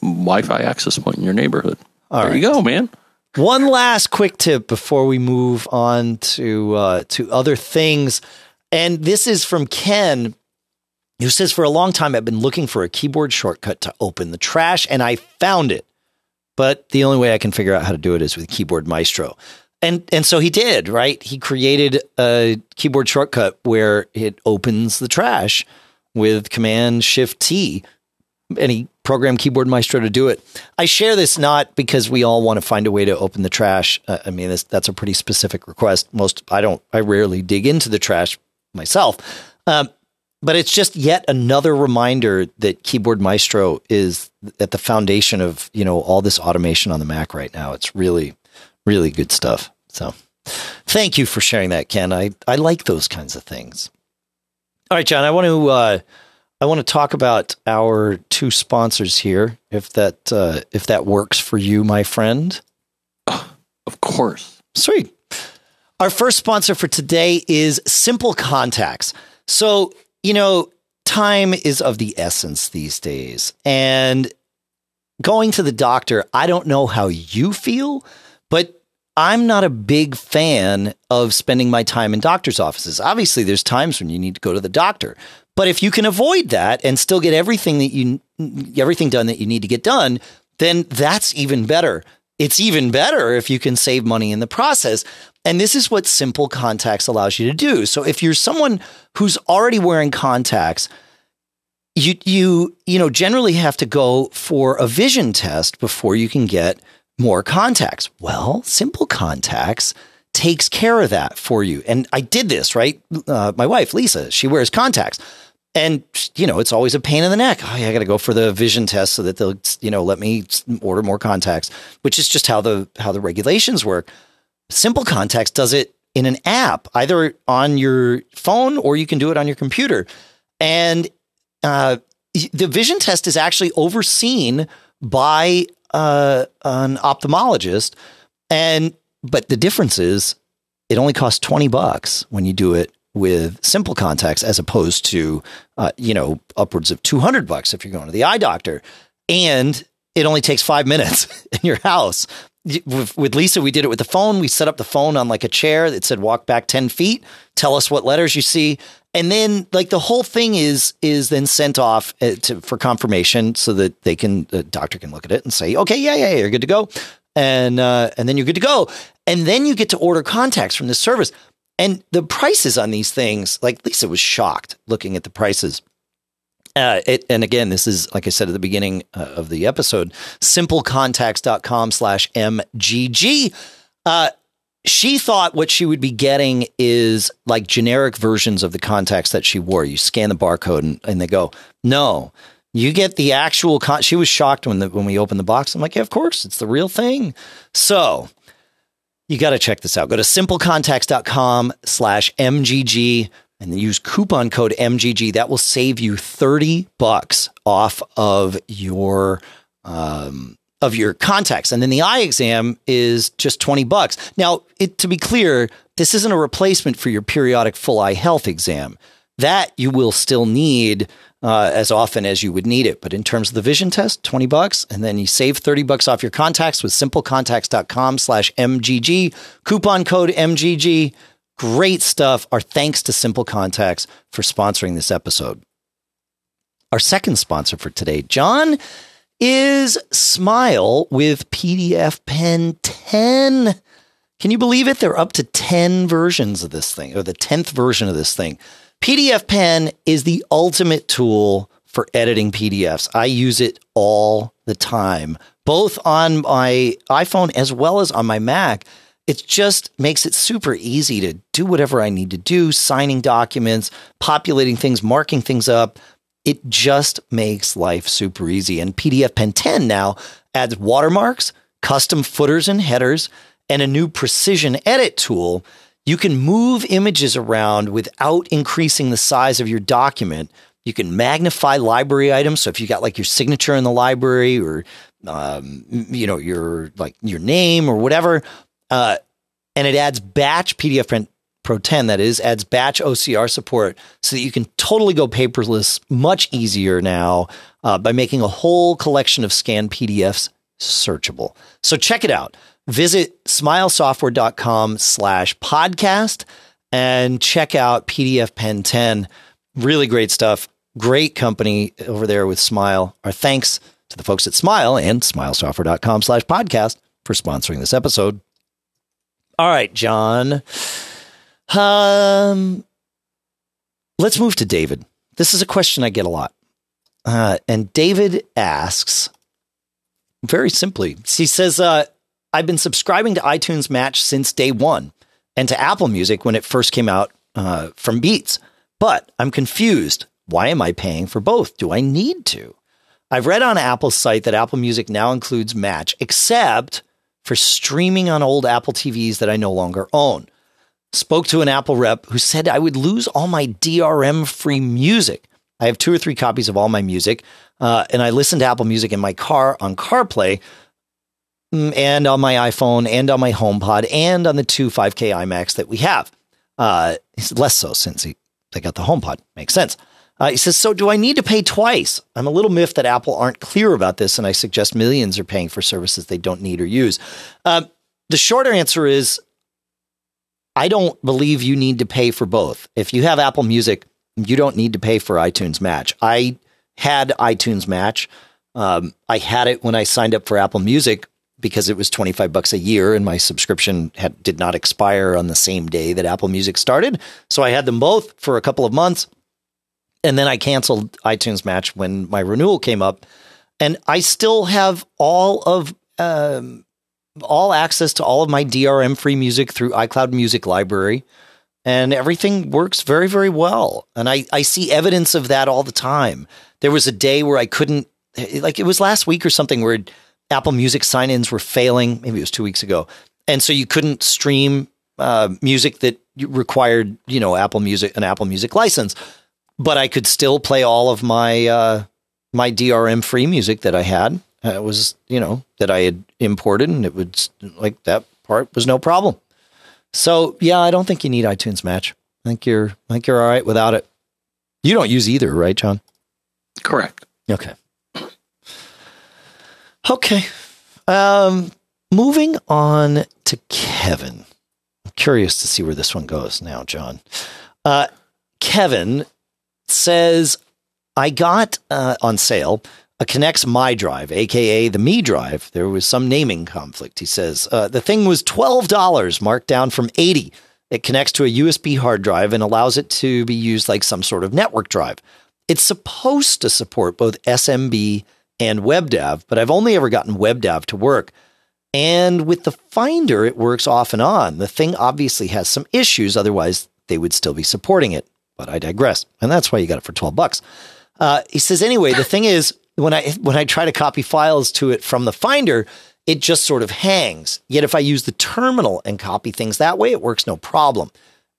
Wi-Fi access point in your neighborhood. all there right. you go, man. One last quick tip before we move on to uh, to other things, and this is from Ken, who says, "For a long time, I've been looking for a keyboard shortcut to open the trash, and I found it. But the only way I can figure out how to do it is with Keyboard Maestro." And and so he did, right? He created a keyboard shortcut where it opens the trash with Command Shift T any program Keyboard Maestro to do it. I share this not because we all want to find a way to open the trash. Uh, I mean, this, that's a pretty specific request. Most I don't. I rarely dig into the trash myself. Um, but it's just yet another reminder that Keyboard Maestro is at the foundation of you know all this automation on the Mac right now. It's really, really good stuff. So, thank you for sharing that, Ken. I I like those kinds of things. All right, John. I want to uh, I want to talk about our two sponsors here, if that uh, if that works for you, my friend. Of course. Sweet. Our first sponsor for today is Simple Contacts. So you know, time is of the essence these days. And going to the doctor, I don't know how you feel, but I'm not a big fan of spending my time in doctor's offices. Obviously, there's times when you need to go to the doctor. But if you can avoid that and still get everything that you everything done that you need to get done, then that's even better. It's even better if you can save money in the process. And this is what simple contacts allows you to do. So if you're someone who's already wearing contacts, you you you know generally have to go for a vision test before you can get more contacts. Well, simple contacts takes care of that for you. And I did this, right? Uh, my wife, Lisa, she wears contacts. And, you know, it's always a pain in the neck. Oh, yeah, I got to go for the vision test so that they'll, you know, let me order more contacts, which is just how the, how the regulations work. Simple Contacts does it in an app, either on your phone or you can do it on your computer. And uh, the vision test is actually overseen by uh, an ophthalmologist. And but the difference is it only costs 20 bucks when you do it with simple contacts as opposed to uh, you know upwards of 200 bucks if you're going to the eye doctor and it only takes five minutes in your house with, Lisa, we did it with the phone. We set up the phone on like a chair that said walk back 10 feet, tell us what letters you see. And then like the whole thing is is then sent off uh, to, for confirmation so that they can the doctor can look at it and say, "Okay, yeah, yeah, you're good to go." And uh, and then you're good to go. And then you get to order contacts from the service. And the prices on these things, like Lisa was shocked looking at the prices. Uh, it, and again, this is, like I said at the beginning uh, of the episode, simplecontacts.com slash MGG. Uh, she thought what she would be getting is like generic versions of the contacts that she wore. You scan the barcode and, and they go, no, you get the actual con- she was shocked when the, when we opened the box. I'm like, yeah, of course, it's the real thing. So you got to check this out. Go to simplecontacts.com slash MGG and use coupon code MGG. That will save you 30 bucks off of your um, of your contacts. And then the eye exam is just 20 bucks. Now, it, to be clear, this isn't a replacement for your periodic full eye health exam. That you will still need uh, as often as you would need it. But in terms of the vision test, 20 bucks, and then you save 30 bucks off your contacts with simplecontacts.com slash MGG, coupon code MGG. Great stuff. Our thanks to Simple Contacts for sponsoring this episode. Our second sponsor for today, John, is Smile with PDF Pen 10. Can you believe it? They're up to 10 versions of this thing, or the 10th version of this thing. PDF Pen is the ultimate tool for editing PDFs. I use it all the time, both on my iPhone as well as on my Mac. It just makes it super easy to do whatever I need to do, signing documents, populating things, marking things up. It just makes life super easy. And PDF Pen 10 now adds watermarks, custom footers and headers, and a new precision edit tool you can move images around without increasing the size of your document. You can magnify library items. So if you got like your signature in the library or, um, you know, your like your name or whatever, uh, and it adds batch PDF print Pro 10, that is, adds batch OCR support so that you can totally go paperless much easier now uh, by making a whole collection of scanned PDFs searchable. So check it out visit smilesoftware.com slash podcast and check out PDF Pen 10. Really great stuff. Great company over there with Smile. Our thanks to the folks at Smile and smilesoftware.com slash podcast for sponsoring this episode. All right, John. Um, let's move to David. This is a question I get a lot. Uh, and David asks very simply, he says, uh, I've been subscribing to iTunes Match since day one and to Apple Music when it first came out uh, from Beats. But I'm confused. Why am I paying for both? Do I need to? I've read on Apple's site that Apple Music now includes Match, except for streaming on old Apple TVs that I no longer own. Spoke to an Apple rep who said I would lose all my DRM free music. I have two or three copies of all my music, uh, and I listen to Apple Music in my car on CarPlay mm, and on my iPhone and on my HomePod and on the two 5K iMacs that we have. Uh, less so since he, they got the HomePod. Makes sense. Uh, he says, So do I need to pay twice? I'm a little miffed that Apple aren't clear about this, and I suggest millions are paying for services they don't need or use. Uh, the shorter answer is I don't believe you need to pay for both. If you have Apple Music, you don't need to pay for iTunes Match. I had iTunes Match. Um, I had it when I signed up for Apple Music because it was 25 bucks a year and my subscription had, did not expire on the same day that Apple Music started. So I had them both for a couple of months. And then I canceled iTunes Match when my renewal came up. And I still have all of um, all access to all of my DRM free music through iCloud Music Library. And everything works very, very well. And I, I see evidence of that all the time. There was a day where I couldn't, like it was last week or something, where Apple Music sign ins were failing. Maybe it was two weeks ago. And so you couldn't stream uh, music that required, you know, Apple Music, an Apple Music license but I could still play all of my uh, my DRM free music that I had. It was you know that I had imported, and it was like that part was no problem. So yeah, I don't think you need iTunes Match. I think you're I think you're all right without it. You don't use either, right, John? Correct. Okay. Okay. Um, moving on to Kevin. I'm curious to see where this one goes now, John. Uh, Kevin says, I got uh, on sale a Kanex My Drive, aka the Me Drive. There was some naming conflict. He says uh, the thing was twelve dollars, marked down from eighty. It connects to a USB hard drive and allows it to be used like some sort of network drive. It's supposed to support both SMB and WebDAV, but I've only ever gotten WebDAV to work. And with the Finder, it works off and on. The thing obviously has some issues, otherwise, they would still be supporting it but I digress. And that's why you got it for 12 bucks. Uh, he says, anyway, the thing is, when I when I try to copy files to it from the Finder, it just sort of hangs. Yet if I use the terminal and copy things that way, it works no problem.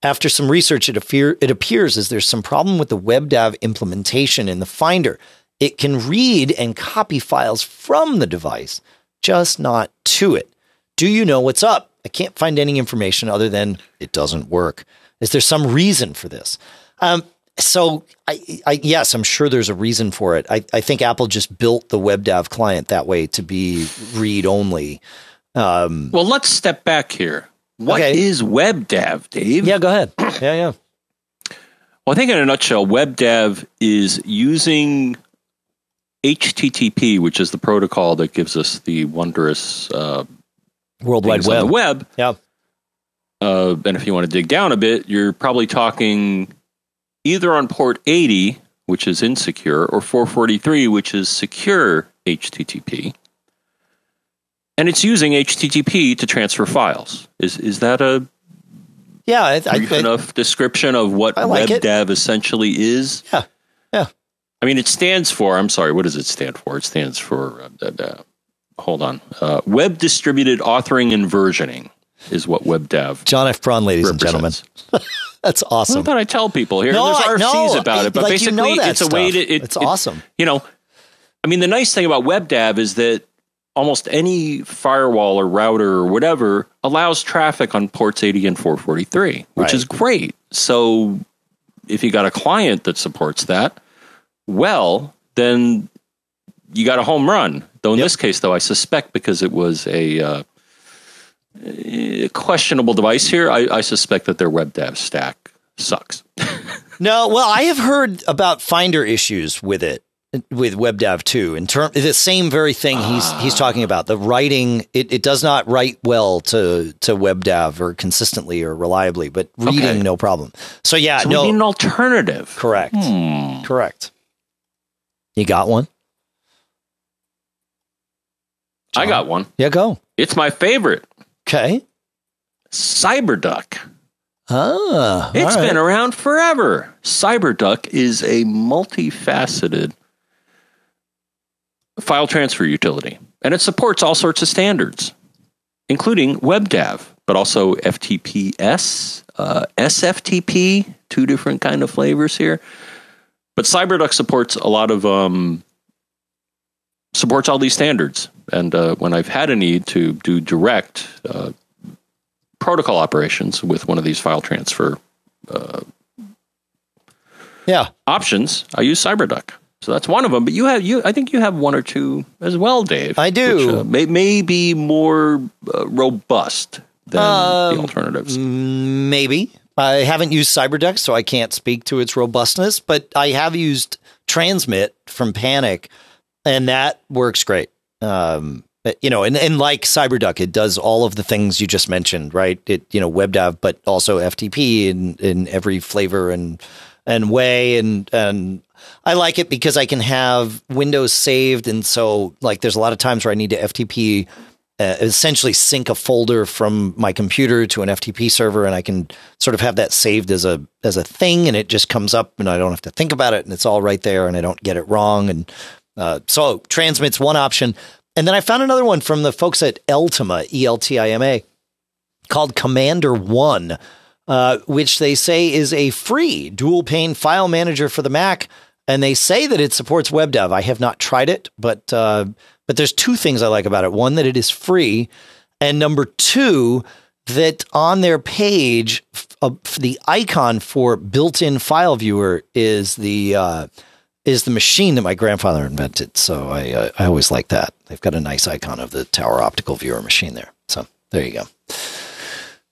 After some research, it, appear, it appears as there's some problem with the WebDAV implementation in the Finder. It can read and copy files from the device, just not to it. Do you know what's up? I can't find any information other than it doesn't work. Is there some reason for this? Um, so I, I, yes, I'm sure there's a reason for it. I, I think Apple just built the WebDAV client that way to be read only. Um, well, let's step back here. What okay. is WebDAV, Dave? Yeah, go ahead. yeah, yeah. Well, I think in a nutshell, WebDAV is using HTTP, which is the protocol that gives us the wondrous uh, World Wide Web. web. Yeah. Uh, and if you want to dig down a bit, you're probably talking either on port 80, which is insecure, or 443, which is secure HTTP. And it's using HTTP to transfer files. Is is that a yeah I, brief I, enough description of what like WebDAV essentially is? Yeah, yeah. I mean, it stands for. I'm sorry. What does it stand for? It stands for. Uh, uh, hold on. Uh, Web Distributed Authoring and Versioning is what WebDAV. John F. Braun, ladies and gentlemen. That's awesome. I thought I tell people here. No, there's RFCs no, about it, but like basically, you know it's a way to. It, it's it, awesome. You know, I mean, the nice thing about WebDAV is that almost any firewall or router or whatever allows traffic on ports 80 and 443, which right. is great. So if you got a client that supports that, well, then you got a home run. Though in yep. this case, though, I suspect because it was a uh, questionable device here. I, I suspect that their WebDAV stack sucks. no, well, I have heard about Finder issues with it with WebDAV too. In term, the same very thing he's he's talking about. The writing it, it does not write well to to WebDAV or consistently or reliably, but reading okay. no problem. So yeah, so no an alternative. Correct. Hmm. Correct. You got one? I got one. Yeah, go. It's my favorite. Okay. CyberDuck. Ah, It's right. been around forever. CyberDuck is a multifaceted file transfer utility, and it supports all sorts of standards, including WebDAV, but also FTPS, uh, SFTP, two different kind of flavors here. But CyberDuck supports a lot of um, supports all these standards, and uh, when I've had a need to do direct uh, protocol operations with one of these file transfer yeah. options, I use CyberDuck. So that's one of them. But you have you, I think you have one or two as well, Dave. I do. which, uh, may, may be more uh, robust than Um, the alternatives. Maybe. I haven't used CyberDuck, so I can't speak to its robustness, but I have used Transmit from Panic, and that works great. Um, you know, and, and like CyberDuck, it does all of the things you just mentioned, right? It, you know, WebDAV, but also FTP in, in every flavor and, and way. And, and I like it because I can have Windows saved. And so like, there's a lot of times where I need to FTP uh, essentially sync a folder from my computer to an FTP server, and I can sort of have that saved as a as a thing, and it just comes up, and I don't have to think about it, and it's all right there, and I don't get it wrong. And uh, so transmits one option, and then I found another one from the folks at Eltima, E L T I M A, called Commander One, uh, which they say is a free dual pane file manager for the Mac. And they say that it supports WebDAV. I have not tried it, but uh, but there's two things I like about it. One, that it is free, and number two, that on their page, uh, the icon for built-in file viewer is the uh, is the machine that my grandfather invented. So I uh, I always like that. They've got a nice icon of the Tower Optical Viewer machine there. So there you go.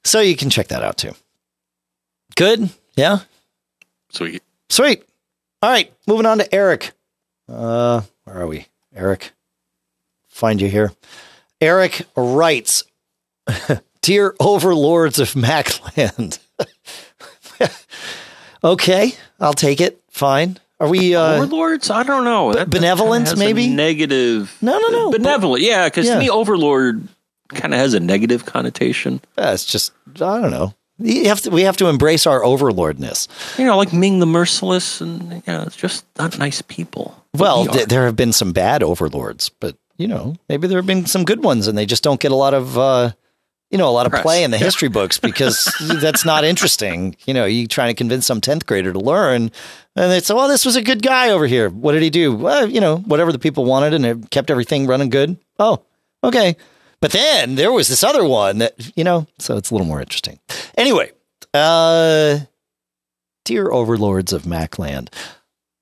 So you can check that out too. Good, yeah, Sweet. sweet. All right, moving on to Eric. Uh, where are we, Eric? Find you here. Eric writes, "Dear overlords of Macland." okay, I'll take it. Fine. Are we? Uh, Overlords? I don't know. That- that benevolent, kinda has a maybe? negative. No, no, no, Benevolent, yeah. Because Yeah. to me, overlord kind of has a negative connotation. it's just I don't know. You have to, we have to embrace our overlordness. You know, like Ming the Merciless, and you know, it's just not nice people. Well, We th- there have been some bad overlords, but you know, maybe there have been some good ones, and they just don't get a lot of, uh, you know, a lot of Press. play in the history books because that's not interesting. You know, you trying to convince some tenth grader to learn, and they say, "Well, this was a good guy over here. What did he do? Well, you know, whatever the people wanted, and it kept everything running good. Oh, okay." But then there was this other one that you know, so it's a little more interesting. Anyway, uh, dear overlords of Macland,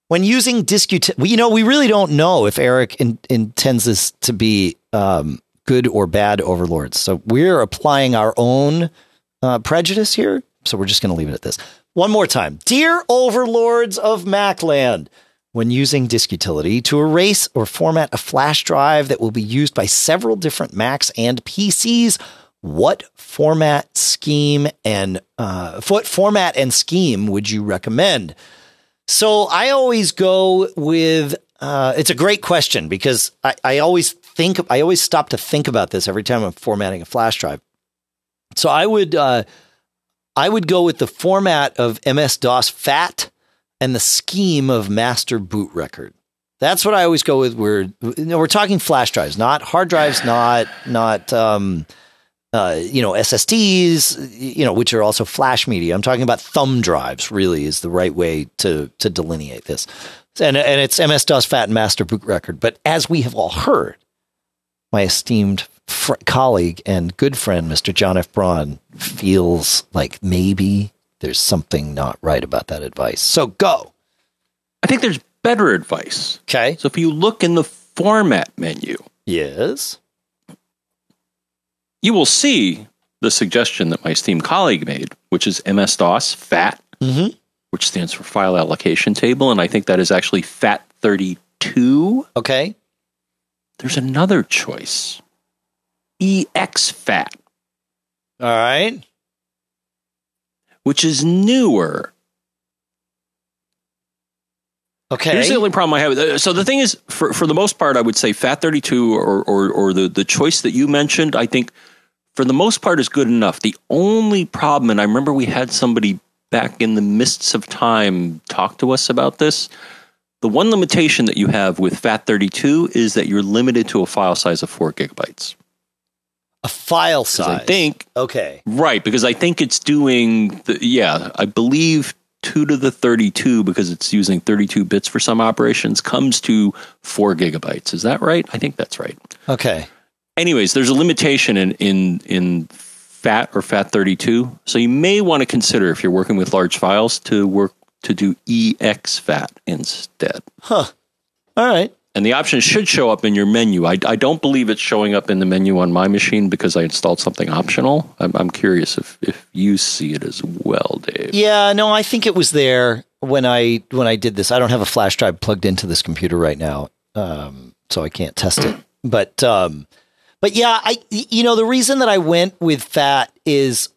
when using disk util- well, you know, we really don't know if Eric in- intends this to be um, good or bad overlords. So we're applying our own uh, prejudice here. So we're just going to leave it at this. One more time. Dear overlords of Macland, when using disk utility to erase or format a flash drive that will be used by several different Macs and PCs, what format scheme and uh, what format and scheme would you recommend? So I always go with. Uh, it's a great question because I, I always think I always stop to think about this every time I'm formatting a flash drive. So I would uh, I would go with the format of MS DOS FAT and the scheme of master boot record. That's what I always go with. We're you know, we're talking flash drives, not hard drives, not not um, uh, you know SSDs, you know, which are also flash media. I'm talking about thumb drives. Really, is the right way to to delineate this. And and it's MS DOS FAT and master boot record. But as we have all heard, my esteemed fr- colleague and good friend, Mr. John F. Braun, feels like maybe there's something not right about that advice. So go. I think there's better advice. Okay. So if you look in the format menu, Yes. you will see the suggestion that my esteemed colleague made, which is MS DOS FAT, Mm-hmm. which stands for File Allocation Table, and I think that is actually FAT32. Okay. There's another choice, EX fat. All right. which is newer. Okay. Here's the only problem I have. Uh, So the thing is, for for the most part, I would say FAT32 or or, or the the choice that you mentioned. I think for the most part is good enough. The only problem, and I remember we had somebody back in the mists of time talk to us about this. The one limitation that you have with FAT32 is that you're limited to a file size of four gigabytes. a file size. I think Okay. Right, because I think it's doing the yeah, I believe 2 to the 32 because it's using 32 bits for some operations comes to 4 gigabytes. Is that right? I think that's right. Okay. Anyways, there's a limitation in in in FAT or FAT32. So you may want to consider if you're working with large files to work to do EXFAT instead. Huh. All right. And the option should show up in your menu. I, I don't believe it's showing up in the menu on my machine because I installed something optional. I'm, I'm curious if, if you see it as well, Dave. Yeah, no, I think it was there when I when I did this. I don't have a flash drive plugged into this computer right now, um, so I can't test it. But um, but yeah, I you know the reason that I went with fat is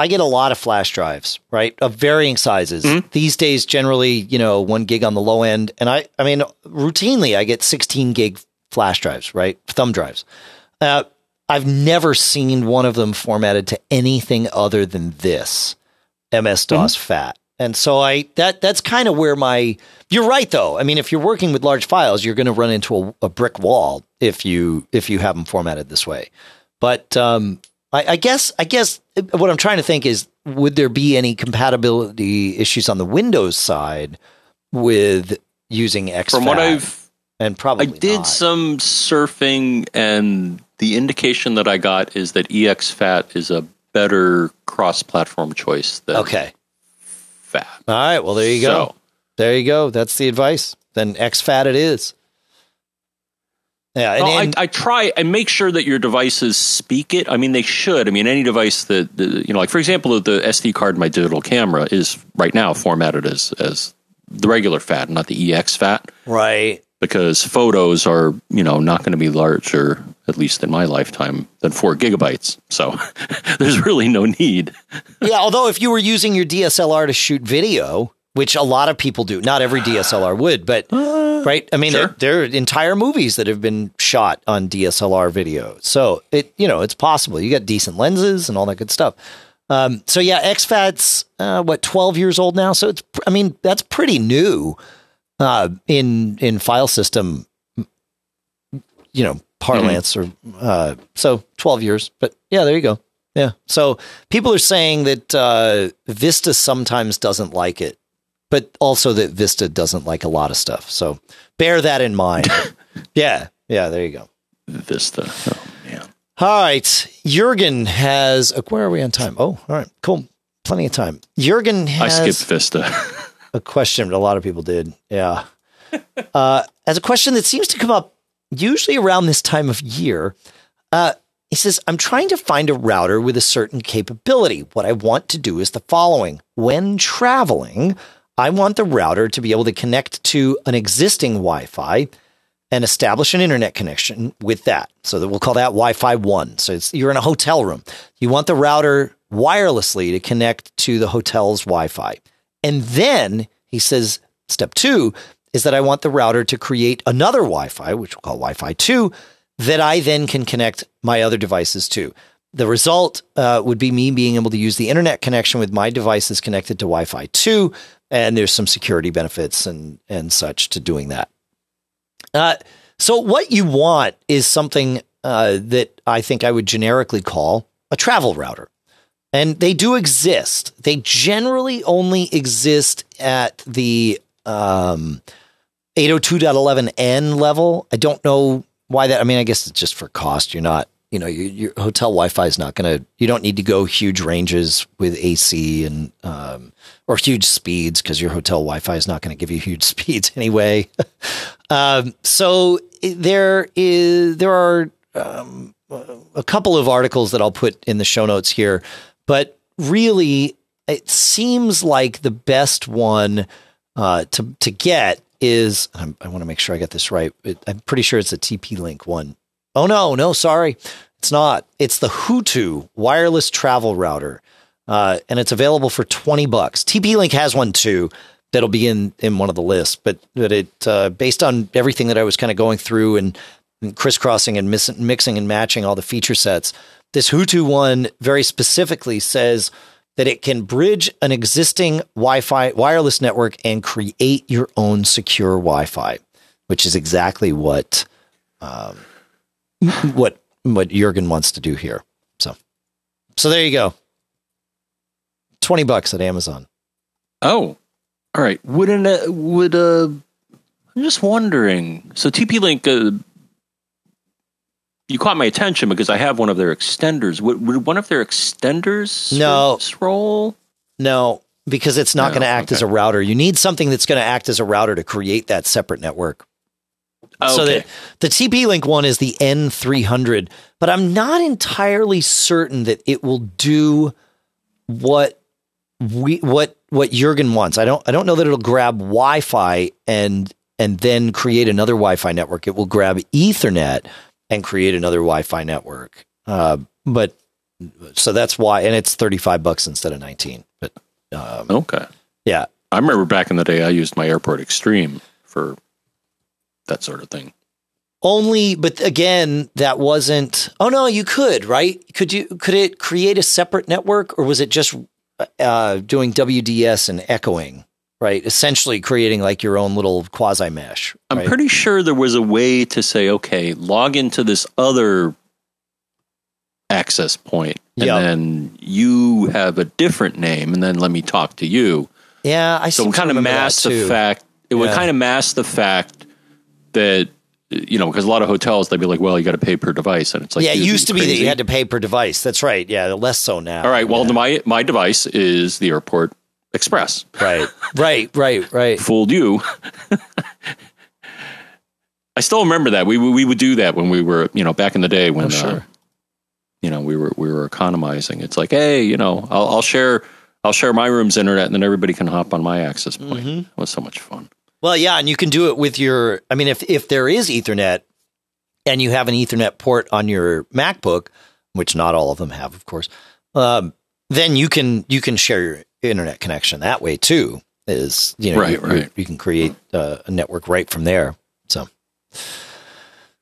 I get a lot of flash drives, right, of varying sizes. These days, generally, you know, one gig on the low end, and I I mean, routinely I get 16 gig flash drives, right, thumb drives. Uh, I've never seen one of them formatted to anything other than this. MS DOS fat. And so I that that's kind of where my you're right though. I mean, if you're working with large files, you're going to run into a, a brick wall if you if you have them formatted this way. But um, I, I guess I guess what I'm trying to think is would there be any compatibility issues on the Windows side with using exFAT? From what I've, and probably I did not. some surfing, and the indication that I got is that EXFAT is a better cross-platform choice than Okay. FAT. All right. Well, there you go. So, There you go. That's the advice. Then exFAT it is. Yeah, and, and- I, I try and make sure that your devices speak it. I mean, they should. I mean, any device that that, you know, like for example, the SD card in my digital camera is right now formatted as as the regular FAT, not the EX FAT, right. because photos are you know not going to be larger, at least in my lifetime, than four gigabytes. So there's really no need. yeah, although if you were using your DSLR to shoot video, which a lot of people do, not every DSLR would, but right? I mean, Sure. there, there are entire movies that have been shot on DSLR video. So it, you know, it's possible. You got decent lenses and all that good stuff. Um, so yeah, exFAT's uh, what twelve years old now. So it's, I mean, that's pretty new uh, in in file system, you know, parlance or uh, so twelve years. But yeah, there you go. Yeah. So people are saying that uh, Vista sometimes doesn't like it, but also that Vista doesn't like a lot of stuff. So bear that in mind. yeah. Yeah. There you go. Vista. Oh man. All right. Jurgen has. Where are we on time? Oh, all right. Cool. Plenty of time. Jurgen I skipped Vista. a question, but a lot of people did. Yeah. uh, as a question that seems to come up usually around this time of year. Uh, he says, I'm trying to find a router with a certain capability. What I want to do is the following. When traveling, I want the router to be able to connect to an existing Wi Fi and establish an internet connection with that. So that we'll call that Wi-Fi one. So it's, you're in a hotel room. You want the router wirelessly to connect to the hotel's Wi-Fi. And then he says, step two is that I want the router to create another Wi-Fi, which we'll call Wi-Fi two, that I then can connect my other devices to. The result uh, would be me being able to use the internet connection with my devices connected to Wi-Fi two, and there's some security benefits and and such to doing that. Uh, so what you want is something uh, that I think I would generically call a travel router. And they do exist. They generally only exist at the um, 802.11n level. I don't know why that. I mean, I guess it's just for cost. You're not, you know, your, your hotel Wi-Fi is not going to. You don't need to go huge ranges with AC and um, or huge speeds because your hotel Wi-Fi is not going to give you huge speeds anyway. um, so there is there are um, a couple of articles that I'll put in the show notes here, but really, it seems like the best one uh, to to get is I'm, want to make sure I get this right. I'm pretty sure it's a TP Link one. Oh no, no, sorry, it's not. It's the HooToo wireless travel router, uh, and it's available for twenty bucks. TP Link has one too, that'll be in in one of the lists. But but it uh, based on everything that I was kind of going through and, and crisscrossing and mis- mixing and matching all the feature sets. This HooToo one very specifically says that it can bridge an existing Wi-Fi wireless network and create your own secure Wi-Fi, which is exactly what um, what what Jurgen wants to do here. So so there you go. 20 bucks at Amazon. Oh, all right. Wouldn't it would uh, I'm just wondering. So TP Link, uh, you caught my attention because I have one of their extenders. Would, would one of their extenders No. role? No, because it's not No, going to act as a router. You need something that's going to act as a router to create that separate network. So Okay. that the TP Link one is the N300, but I'm not entirely certain that it will do what we what what Jurgen wants. I don't I don't know that it'll grab Wi-Fi and and then create another Wi-Fi network. It will grab Ethernet and create another Wi-Fi network. Uh, but so that's why, and it's 35 bucks instead of 19. But um, okay. yeah, I remember back in the day, I used my Airport Extreme for that sort of thing. only but again that wasn't oh no you could right could you could it create a separate network or was it just uh, doing wds and echoing right essentially creating like your own little quasi mesh I'm pretty sure there was a way to say, okay, log into this other access point, and Yep. then you have a different name, and then let me talk to you. yeah i So seem it to kind of that the fact. It would kind of mask the fact that you know because a lot of hotels they'd be like, well, you got to pay per device, and it's like, yeah it used to you be that you had to pay per device that's right yeah less so now All right, well, Yeah. my my device is the Airport Express. right right right right Fooled you. I still remember that we we would do that when we were you know back in the day when Oh, sure. uh, you know we were we were economizing. It's like, hey, you know, I'll, I'll share I'll share my room's internet, and then everybody can hop on my access point. Mm-hmm. It was so much fun. Well, yeah, and you can do it with your. I mean, if if there is Ethernet, and you have an Ethernet port on your MacBook, which not all of them have, of course, um, then you can you can share your internet connection that way too. Is you know Right, you, right. you can create uh, a network right from there. So.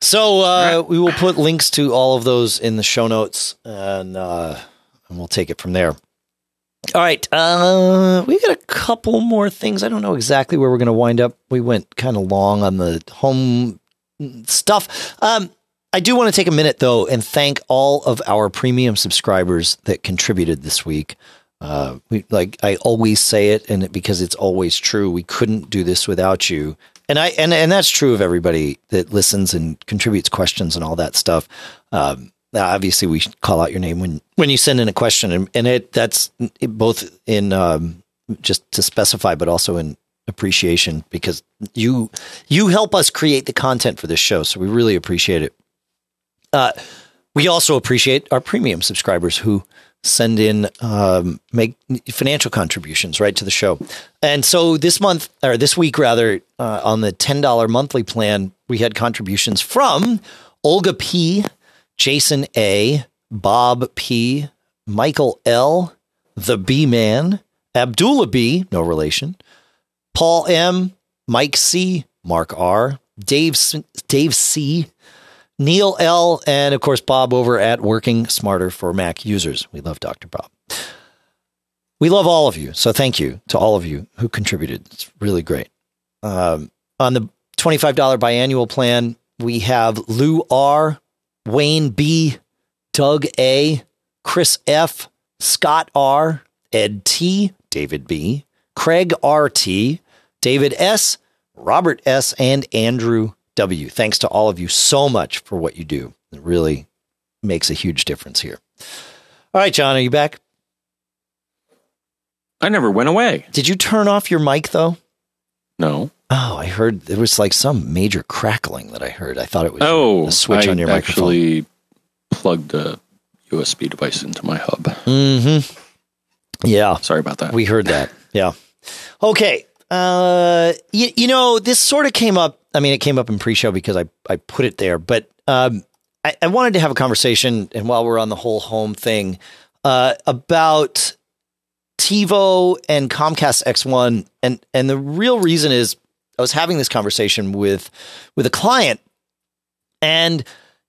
So uh, we will put links to all of those in the show notes, and uh, and we'll take it from there. All right, uh, we got a couple more things. I don't know exactly where we're going to wind up. We went kind of long on the home stuff. Um, I do want to take a minute though and thank all of our premium subscribers that contributed this week. Uh, we like I always say it, and it, because it's always true. We couldn't do this without you, and I and and that's true of everybody that listens and contributes questions and all that stuff. Um, obviously, we call out your name when when you send in a question, and, and it that's it, both in um, just to specify, but also in appreciation because you you help us create the content for this show, so we really appreciate it. Uh, we also appreciate our premium subscribers who send in um, make financial contributions right to the show. And so this month or this week rather uh, on the $10 monthly plan, we had contributions from Olga P, Jason A, Bob P, Michael L, the B Man, Abdullah B, no relation, Paul M, Mike C, Mark R, Dave Dave C, Neil L, and of course Bob over at Working Smarter for Mac Users. We love Dr. Bob. We love all of you, so thank you to all of you who contributed. It's really great. Um, on the twenty-five dollar biannual plan, we have Lou R, Wayne B, Doug A, Chris F, Scott R, Ed T, David B, Craig R T, David S, Robert S, and Andrew W. Thanks to all of you so much for what you do. It really makes a huge difference here. All right, John, are you back? I never went away. Did you turn off your mic though? No. Oh, I heard there was like some major crackling that I heard. I thought it was Oh, a switch I on your microphone. actually plugged a USB device into my hub. Mm-hmm. Yeah, Sorry about that. we heard that. Yeah. Okay. Uh, you, you know, this sort of came up. I mean, it came up in pre-show because I I put it there, but um, I, I wanted to have a conversation, and while we're on the whole home thing, uh, about TiVo and Comcast X1, and and the real reason is I was having this conversation with with a client, and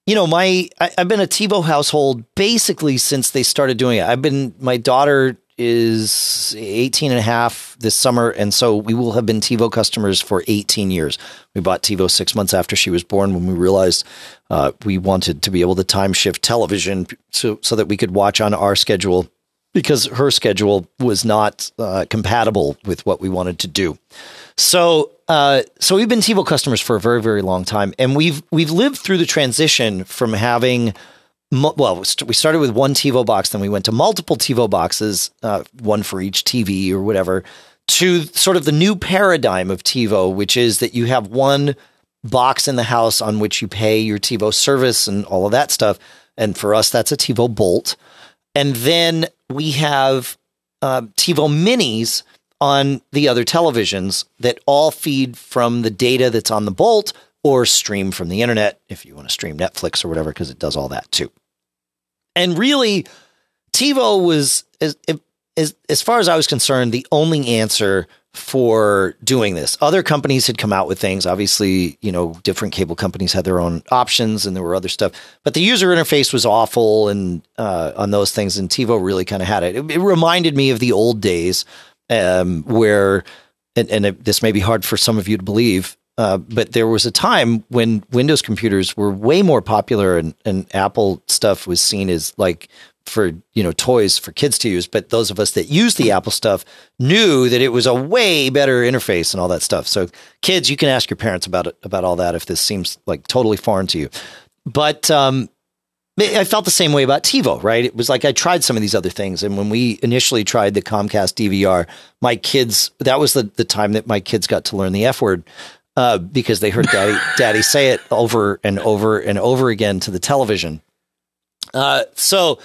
you know my I, I've been a TiVo household basically since they started doing it. I've been my daughter is 18 and a half this summer. And so we will have been TiVo customers for 18 years. We bought TiVo six months after she was born when we realized uh, we wanted to be able to time shift television so, so that we could watch on our schedule because her schedule was not uh, compatible with what we wanted to do. So, uh, so we've been TiVo customers for a very, very long time, and we've we've lived through the transition from having well, we started with one TiVo box, then we went to multiple TiVo boxes, uh, one for each TV or whatever, to sort of the new paradigm of TiVo, which is that you have one box in the house on which you pay your TiVo service and all of that stuff. And for us, that's a TiVo Bolt. And then we have uh, TiVo Minis on the other televisions that all feed from the data that's on the Bolt or stream from the internet if you want to stream Netflix or whatever, because it does all that too. And really, TiVo was, as, as, as far as I was concerned, the only answer for doing this. Other companies had come out with things. Obviously, you know, different cable companies had their own options and there were other stuff, but the user interface was awful and uh, on those things. And TiVo really kind of had it. it. it. reminded me of the old days um, where, and, and it, this may be hard for some of you to believe, uh, but there was a time when Windows computers were way more popular and, and Apple stuff was seen as like for you know toys for kids to use but those of us that use the apple stuff knew that it was a way better interface and all that stuff so kids you can ask your parents about it about all that if this seems like totally foreign to you but um, I felt the same way about TiVo, right? It was like I tried some of these other things. And when we initially tried the Comcast DVR, my kids, that was the, the time that my kids got to learn the F word uh, because they heard daddy, daddy say it over and over and over again to the television. Uh, so,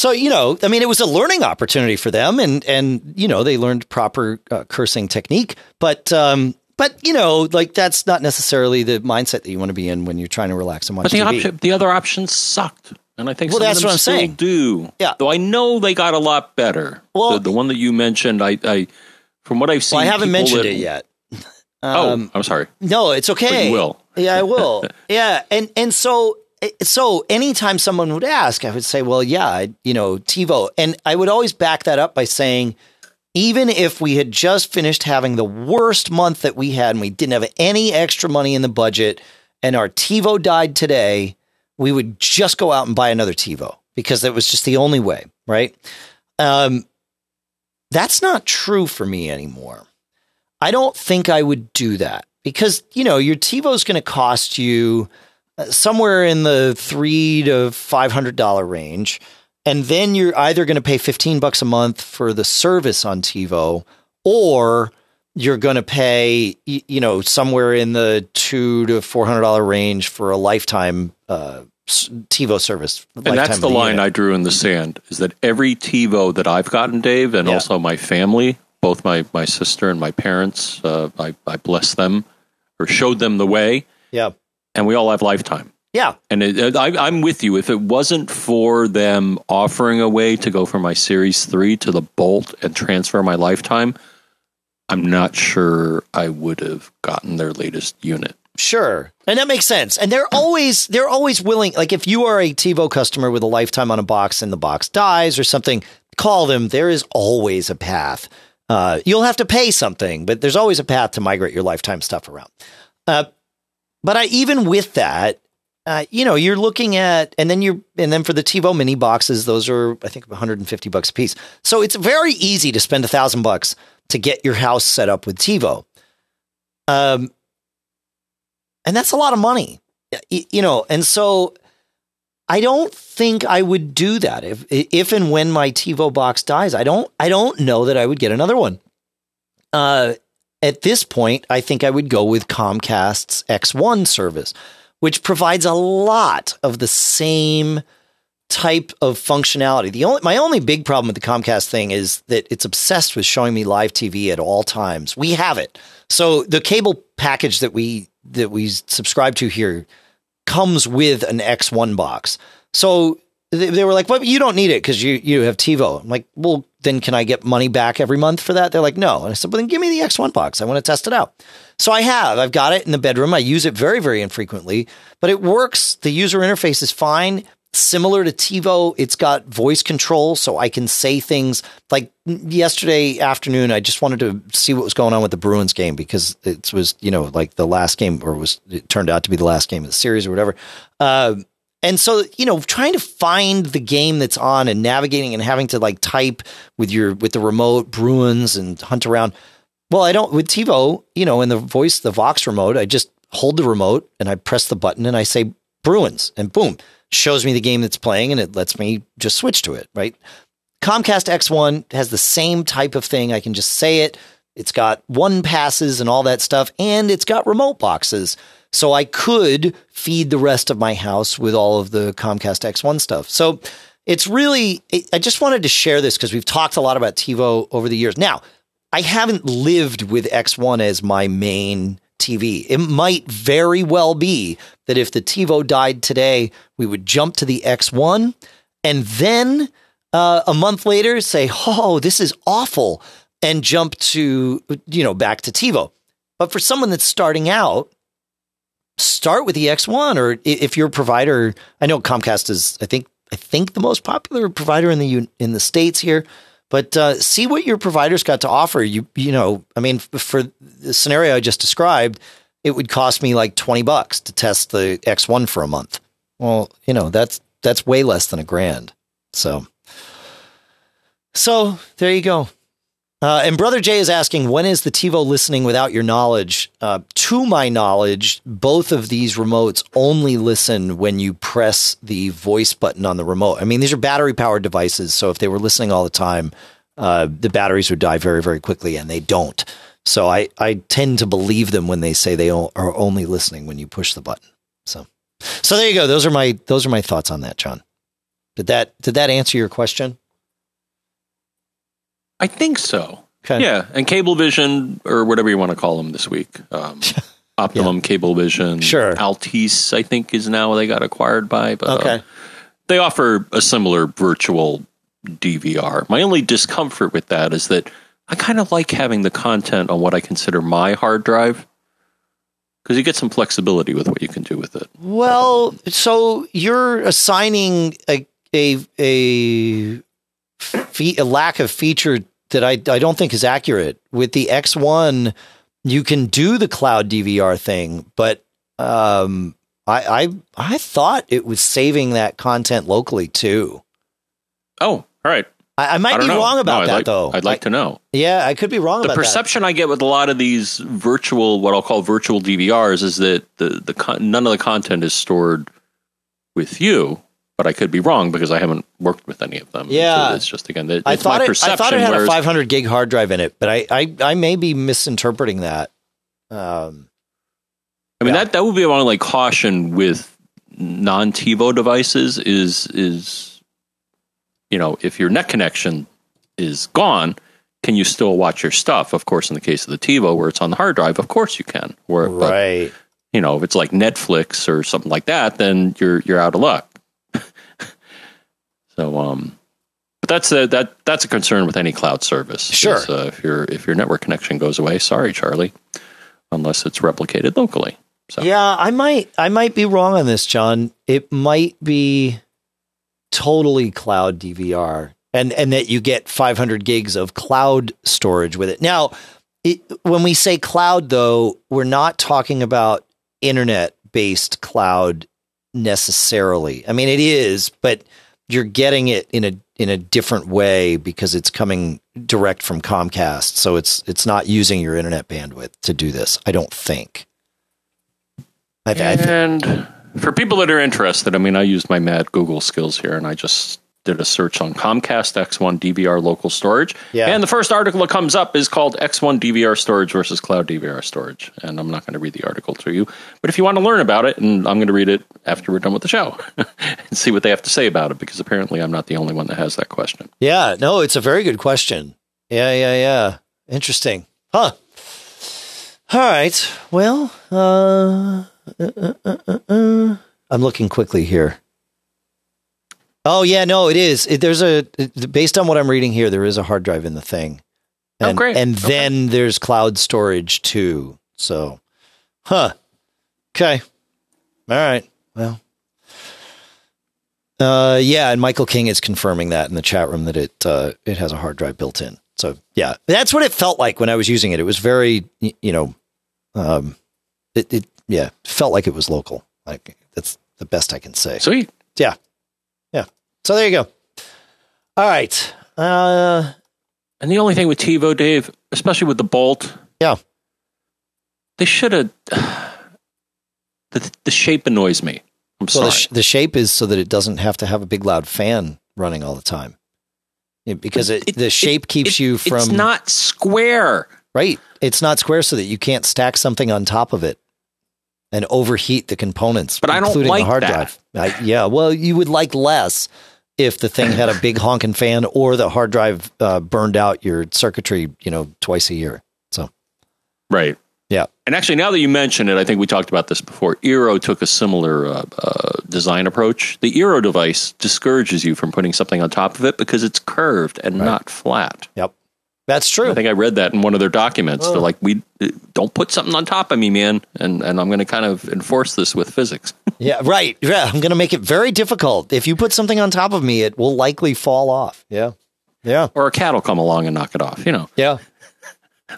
so, you know, I mean, it was a learning opportunity for them and, and, you know, they learned proper uh, cursing technique, but, um, but you know, like that's not necessarily the mindset that you want to be in when you're trying to relax and watch but the TV. Option, the other options sucked. And I think well, that's what I'm saying. Do yeah. Though I know they got a lot better. Well, the, the one that you mentioned, I, I from what I've seen, well, I haven't mentioned that, it yet. Um, oh, I'm sorry. No, it's okay. But you will. yeah, I will. yeah, and and so so anytime someone would ask, I would say, well, yeah, you know, TiVo, and I would always back that up by saying, even if we had just finished having the worst month that we had and we didn't have any extra money in the budget, and our TiVo died today, we would just go out and buy another TiVo because that was just the only way, right? Um, that's not true for me anymore. I don't think I would do that because, you know, your TiVo is going to cost you somewhere in the three to $500 range. And then you're either going to pay 15 bucks a month for the service on TiVo or you're going to pay, you know, somewhere in the two to $400 range for a lifetime uh, TiVo service. And that's the line unit. I drew in the sand is that every TiVo that I've gotten, Dave, and yeah. also my family, both my, my sister and my parents. Uh, I, I blessed them or showed them the way. Yeah. And we all have lifetime. Yeah. And it, I, I'm with you. If it wasn't for them offering a way to go from my Series 3 to the Bolt and transfer my lifetime, I'm not sure I would have gotten their latest unit. Sure. And that makes sense. And they're always they're always willing like if you are a TiVo customer with a lifetime on a box and the box dies or something, call them. There is always a path uh, you'll have to pay something, but there's always a path to migrate your lifetime stuff around. Uh, but I, even with that, uh, you know, you're looking at, and then you're, and then for the TiVo mini boxes, those are, I think, 150 bucks a piece. So it's very easy to spend a thousand bucks to get your house set up with TiVo. Um, and that's a lot of money, you know, and so I don't think I would do that if if and when my TiVo box dies. I don't I don't know that I would get another one. Uh, at this point, I think I would go with Comcast's X1 service, which provides a lot of the same type of functionality. The only my only big problem with the Comcast thing is that it's obsessed with showing me live TV at all times. We have it. So the cable package that we that we subscribe to here comes with an X1 box. So they, they were like, "Well, you don't need it because you you have TiVo." I'm like, "Well, then can I get money back every month for that?" They're like, "No." And I said, "Well, then give me the X1 box. I want to test it out." So I have. I've got it in the bedroom. I use it very very infrequently, but it works. The user interface is fine. Similar to TiVo, it's got voice control, so I can say things like yesterday afternoon. I just wanted to see what was going on with the Bruins game because it was, you know, like the last game, or was it turned out to be the last game of the series or whatever. Uh, and so, you know, trying to find the game that's on and navigating and having to like type with your with the remote Bruins and hunt around. Well, I don't with TiVo, you know, in the voice, the Vox remote, I just hold the remote and I press the button and I say Bruins and boom, shows me the game that's playing and it lets me just switch to it, right? Comcast X1 has the same type of thing. I can just say it. It's got one passes and all that stuff, and it's got remote boxes. So I could feed the rest of my house with all of the Comcast X1 stuff. So it's really, I just wanted to share this because we've talked a lot about TiVo over the years. Now, I haven't lived with X1 as my main TV. It might very well be that if the TiVo died today, we would jump to the X1 and then uh, a month later say, "Oh, this is awful," and jump to you know back to TiVo. But for someone that's starting out, start with the X1, or if your provider, I know Comcast is, I think, I think the most popular provider in the in the states here. But uh, see what your provider's got to offer. You you know, I mean, for the scenario I just described, it would cost me like twenty bucks to test the X1 for a month. Well, you know, that's that's way less than a grand. So, so there you go. Uh, and Brother Jay is asking, when is the TiVo listening without your knowledge? Uh, to my knowledge, both of these remotes only listen when you press the voice button on the remote. I mean, these are battery powered devices. So if they were listening all the time, uh, the batteries would die very, very quickly, and they don't. So I, I tend to believe them when they say they are only listening when you push the button. So, so there you go. Those are my those are my thoughts on that, John. Did that did that answer your question? I think so. Okay. Yeah, and Cablevision or whatever you want to call them this week. Um, Optimum yeah. Cablevision. Sure. Altice, I think, is now they got acquired by. But uh, okay. Uh, they offer a similar virtual DVR. My only discomfort with that is that I kind of like having the content on what I consider my hard drive because you get some flexibility with what you can do with it. Well, so you're assigning a a a, fe- a lack of feature that I, I don't think is accurate. With the X1, you can do the cloud DVR thing, but um, I, I I thought it was saving that content locally too. Oh, all right. I, I might I be know. wrong about no, that like, though. I'd like I, to know. Yeah, I could be wrong. The perception that. I get with a lot of these virtual, what I'll call virtual DVRs, is that the the none of the content is stored with you but I could be wrong because I haven't worked with any of them. Yeah, so it's just again, it's I thought my it, perception. I thought it had whereas, a 500 gig hard drive in it, but I I, I may be misinterpreting that. Um, I mean yeah. that that would be one like caution with non TiVo devices is is you know if your net connection is gone, can you still watch your stuff? Of course, in the case of the TiVo where it's on the hard drive, of course you can. Where, right. But, you know, if it's like Netflix or something like that, then you're you're out of luck. So, um, but that's a that that's a concern with any cloud service. Sure. Is, uh, if your if your network connection goes away, sorry, Charlie, unless it's replicated locally. So. Yeah, I might I might be wrong on this, John. It might be totally cloud DVR, and and that you get 500 gigs of cloud storage with it. Now, it, when we say cloud, though, we're not talking about internet based cloud necessarily. I mean, it is, but you're getting it in a in a different way because it's coming direct from Comcast. So it's it's not using your internet bandwidth to do this. I don't think. I, I th- and for people that are interested, I mean, I used my mad Google skills here, and I just did a search on Comcast X1 DVR local storage. Yeah. And the first article that comes up is called X1 DVR storage versus cloud DVR storage. And I'm not going to read the article to you, but if you want to learn about it, and I'm going to read it after we're done with the show and see what they have to say about it, because apparently I'm not the only one that has that question. Yeah, no, it's a very good question. Yeah, yeah, yeah. Interesting. Huh. All right. Well, uh, uh, uh, uh, uh I'm looking quickly here. Oh yeah, no, it is. It, there's a based on what I'm reading here, there is a hard drive in the thing. Oh, And, great. And Okay. then there's cloud storage too. So, huh? Okay. All right. Well. Uh, yeah, and Michael King is confirming that in the chat room that it uh, it has a hard drive built in. So yeah, that's what it felt like when I was using it. It was very, you know, um, it, it yeah felt like it was local. Like that's the best I can say. Sweet. Yeah. So there you go. All right. Uh And the only thing with TiVo, Dave, especially with the Bolt, Yeah. they should have. The, the shape annoys me. I'm well sorry. the, sh- the shape is so that it doesn't have to have a big loud fan running all the time. Yeah, because it, It- the shape keeps It- you from It's not square. right. It's not square so that you can't stack something on top of it and overheat the components. But I don't including like the hard that. drive. I, yeah, well, you would like less if the thing had a big honking fan or the hard drive uh, burned out your circuitry, you know, twice a year. So Right. yeah, And actually, now that you mention it, I think we talked about this before. Eero took a similar uh, uh, design approach. The Eero device discourages you from putting something on top of it because it's curved and not flat. yep, that's true. I think I read that in one of their documents. Oh. They're like, "We don't put something on top of me, man," and and I'm going to kind of enforce this with physics. Yeah, right. Yeah, I'm going to make it very difficult. If you put something on top of me, it will likely fall off. Yeah. Yeah. or a cat will come along and knock it off. You know. Yeah.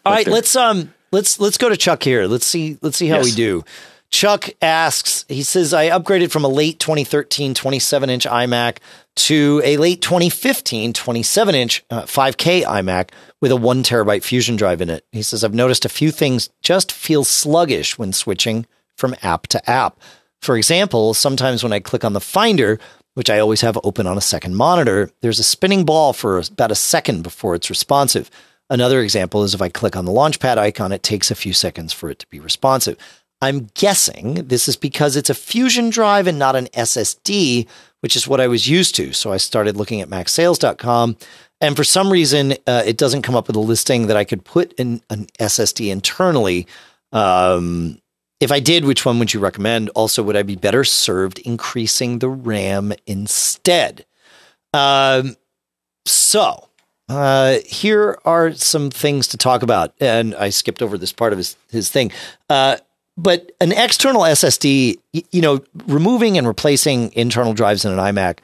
All right, let's um let's let's go to Chuck here. Let's see let's see how Yes. we do. Chuck asks, he says I upgraded from a late 2013 27-inch iMac to a late 2015 27-inch uh, 5K iMac with a 1 terabyte fusion drive in it. He says I've noticed a few things just feel sluggish when switching from app to app. For example, sometimes when I click on the Finder, which I always have open on a second monitor, there's a spinning ball for about a second before it's responsive. Another example is if I click on the launchpad icon, it takes a few seconds for it to be responsive. I'm guessing this is because it's a fusion drive and not an SSD, which is what I was used to. So I started looking at macsales.com. And for some reason, uh, it doesn't come up with a listing that I could put in an SSD internally. Um, if I did, which one would you recommend? Also, would I be better served increasing the RAM instead? Um, so, uh, here are some things to talk about. And I skipped over this part of his, his thing. Uh, but an external SSD, you know, removing and replacing internal drives in an iMac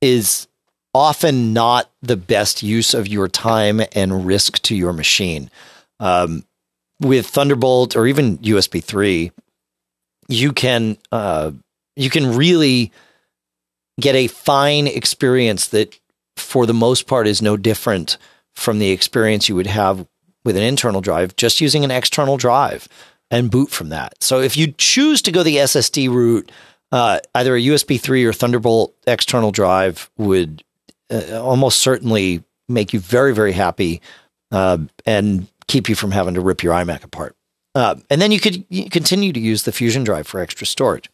is often not the best use of your time and risk to your machine. Um, with Thunderbolt or even USB 3, you can uh, you can really get a fine experience that for the most part is no different from the experience you would have with an internal drive just using an external drive and boot from that. So if you choose to go the SSD route, uh, either a USB 3 or Thunderbolt external drive would uh, almost certainly make you very, very happy uh, and keep you from having to rip your iMac apart. Uh, and then you could continue to use the Fusion drive for extra storage.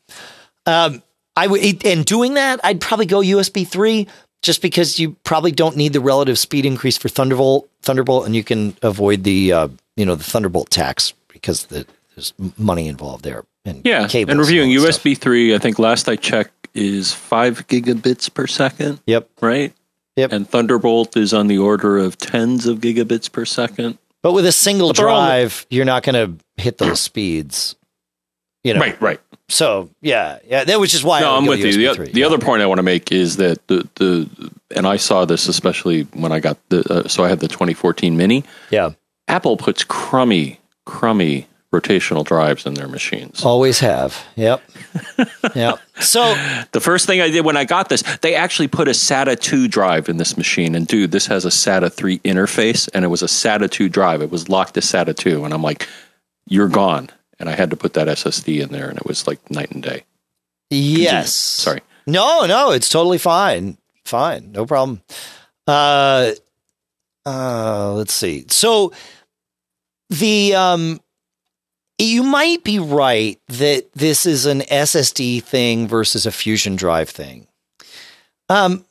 Um, I would, and doing that, I'd probably go USB 3 just because you probably don't need the relative speed increase for Thunderbolt, Thunderbolt, and you can avoid the, uh, you know, the Thunderbolt tax because the, there's money involved there. And Yeah, and reviewing all that stuff. USB three, I think last I checked is five gigabits per second, Yep. right? Yep. And Thunderbolt is on the order of tens of gigabits per second. But with a single drive, you're not going to hit those speeds. You know, Right, right. So yeah, yeah, that was just why. I No, would I'm with you. The, USB o- 3. the Yeah. other point I want to make is that the the and I saw this especially when I got the uh, so I had the 2014 Mini. yeah, Apple puts crummy, crummy rotational drives in their machines. always have. Yep, yep. So The first thing I did when I got this, they actually put a SATA 2 drive in this machine. And dude, this has a SATA 3 interface, and it was a SATA 2 drive. It was locked to SATA 2. And I'm like, you're gone. And I had to put that SSD in there, and it was like night and day. yes, Sorry. No, no, it's totally fine. Fine, no problem. Uh, uh, let's see. So the um, you might be right that this is an SSD thing versus a fusion drive thing. Um,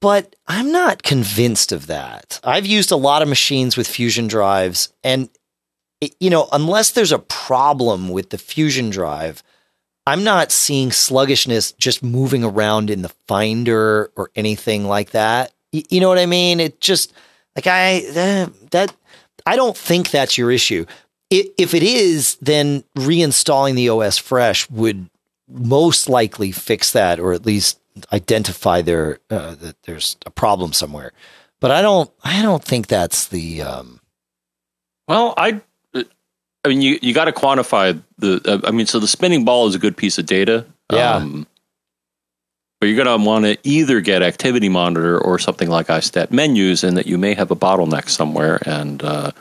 but I'm not convinced of that. I've used a lot of machines with fusion drives, and it- you know, unless there's a problem with the fusion drive, I'm not seeing sluggishness just moving around in the Finder or anything like that. You know what I mean? It just like I that, that I don't think that's your issue. If it is, then reinstalling the OS fresh would most likely fix that, or at least identify there uh, that there's a problem somewhere. But I don't. I don't think that's the. Um, Well, I, I mean, you you got to quantify the. Uh, I mean, so the spinning ball is a good piece of data. Yeah. Um, but you're going to want to either get Activity Monitor or something like iStat menus, and that you may have a bottleneck somewhere, and uh,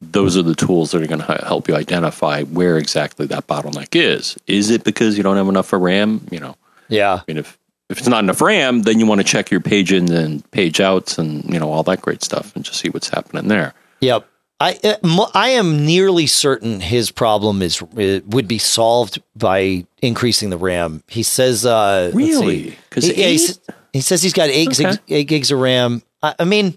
those are the tools that are going to help you identify where exactly that bottleneck is. Is it because you don't have enough for RAM? You know, yeah. I mean, if if it's not enough RAM, then you want to check your page in and page outs, and you know all that great stuff, and just see what's happening there. Yep. I uh, I am nearly certain his problem is uh, would be solved by increasing the RAM. He says, uh, Really? see. 'Cause he, he, he says he's got eight Okay. gigs, eight gigs of RAM. I, I mean,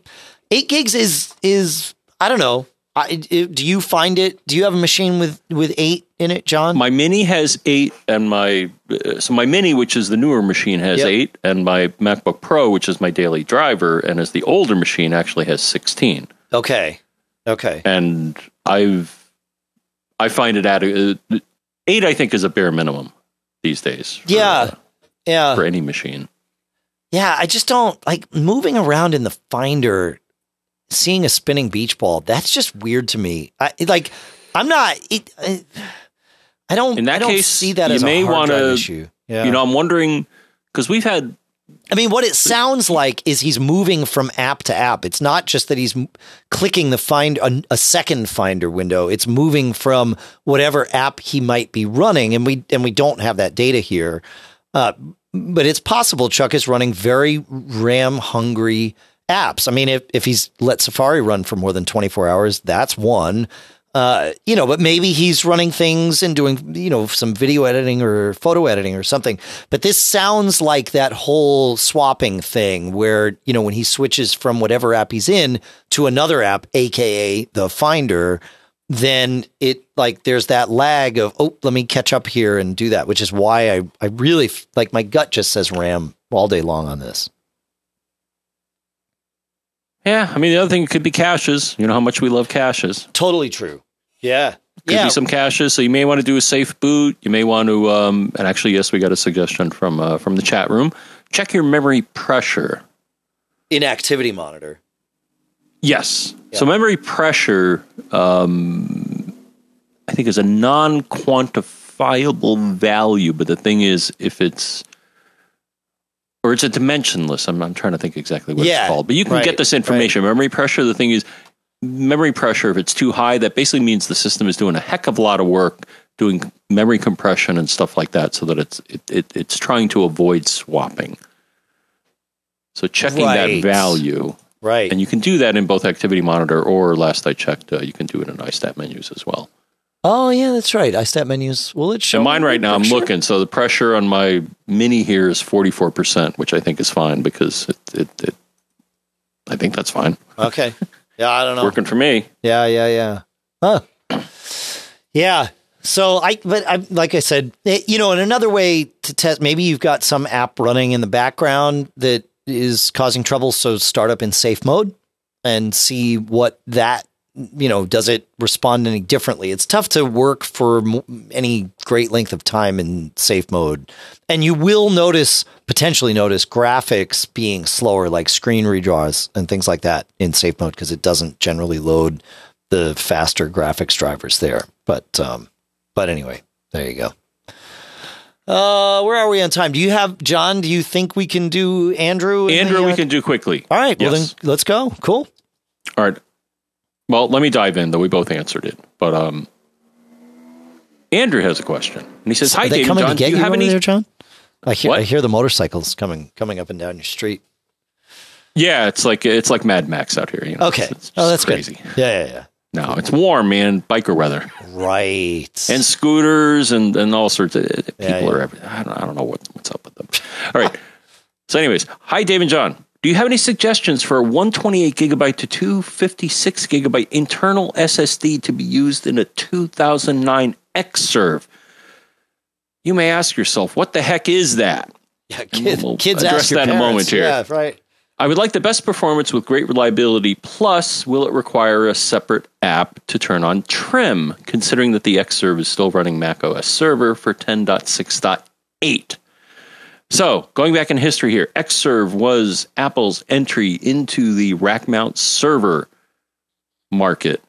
eight gigs is is I don't know. I, do you find it? Do you have a machine with with eight in it, John? My mini has eight, and my uh, so my mini, which is the newer machine, has Yep. eight, and my MacBook Pro, which is my daily driver, and is the older machine, actually has sixteen. okay, okay, And I've I find it at uh, eight. I think is a bare minimum these days. for, Yeah. uh, yeah. for any machine. Yeah, I just don't like moving around in the Finder, seeing a spinning beach ball. That's just weird to me. I like. I'm not. It, I, I don't. In that I don't case, see that you as may a hard wanna- drive issue. Yeah. You know, I'm wondering because we've had I mean, what it sounds like is he's moving from app to app. It's not just that he's m- clicking the find a, a second Finder window. It's moving from whatever app he might be running, and we and we don't have that data here. Uh, but it's possible Chuck is running very RAM hungry apps. I mean, if if he's let Safari run for more than twenty four hours, that's one. Uh, you know, but maybe he's running things and doing, you know, some video editing or photo editing or something. But this sounds like that whole swapping thing where, you know, when he switches from whatever app he's in to another app, AKA the Finder, then it like there's that lag of, oh, let me catch up here and do that, which is why I, I really like my gut just says RAM all day long on this. Yeah. I mean, the other thing could be caches. You know how much we love caches. Totally true. Yeah. Could yeah. be some caches, so you may want to do a safe boot. You may want to, um, and actually, yes, we got a suggestion from uh, from the chat room. Check your memory pressure. in Activity Monitor. Yes. So memory pressure, um, I think, is a non-quantifiable value. But the thing is, if it's or it's a dimensionless. I'm, I'm trying to think exactly what Yeah, it's called. But you can right, get this information. Memory pressure. The thing is, memory pressure. If it's too high, that basically means the system is doing a heck of a lot of work doing memory compression and stuff like that, so that it's it, it it's trying to avoid swapping. So checking Right. that value. Right. And you can do that in both Activity Monitor or last I checked, uh, you can do it in iStat menus as well. Oh yeah, that's right. iStat menus. Will it show? And mine right now, I'm looking. So the pressure on my Mini here is 44%, which I think is fine because it, it, it I think that's fine. Okay. Yeah, I don't know. Working for me. Yeah, yeah, yeah. Huh. Yeah. So I, but I, like I said, eh, you know, in another way to test, maybe you've got some app running in the background that is causing trouble. So start up in safe mode and see what that, you know, does it respond any differently? It's tough to work for any great length of time in safe mode. And you will notice, potentially notice graphics being slower, like screen redraws and things like that in safe mode, because it doesn't generally load the faster graphics drivers there. But, um, but anyway, there you go. Uh, where are we on time? Do you have John? Do you think we can do Andrew? Andrew, the, we uh, can do quickly. All right. Well, Yes. then let's go. Cool. All right. Well, let me dive in, though we both answered it. But um, Andrew has a question. And he says, Hi, Are they David coming John. to Do get you you, have any there, John? I hear? I hear the motorcycles coming coming up and down your street. Yeah, it's like it's like Mad Max out here. You know? Okay. It's- it's oh, that's crazy. good. Yeah, yeah, No, it's warm, man. Biker weather. Right. and scooters and, and all sorts of people Yeah, yeah. are. Every, I don't I don't know what, what's up with them. All right. So, anyways, hi, Dave and John. Do you have any suggestions for a 128 gigabyte to 256 gigabyte internal SSD to be used in a 2009 Xserve? You may ask yourself, what the heck is that? Yeah, kid, we'll kids address that in a moment here. Yeah, right. I would like the best performance with great reliability. Plus, will it require a separate app to turn on trim, considering that the Xserve is still running Mac OS Server for 10.6.8? So, going back in history here, Xserve was Apple's entry into the rack mount server market.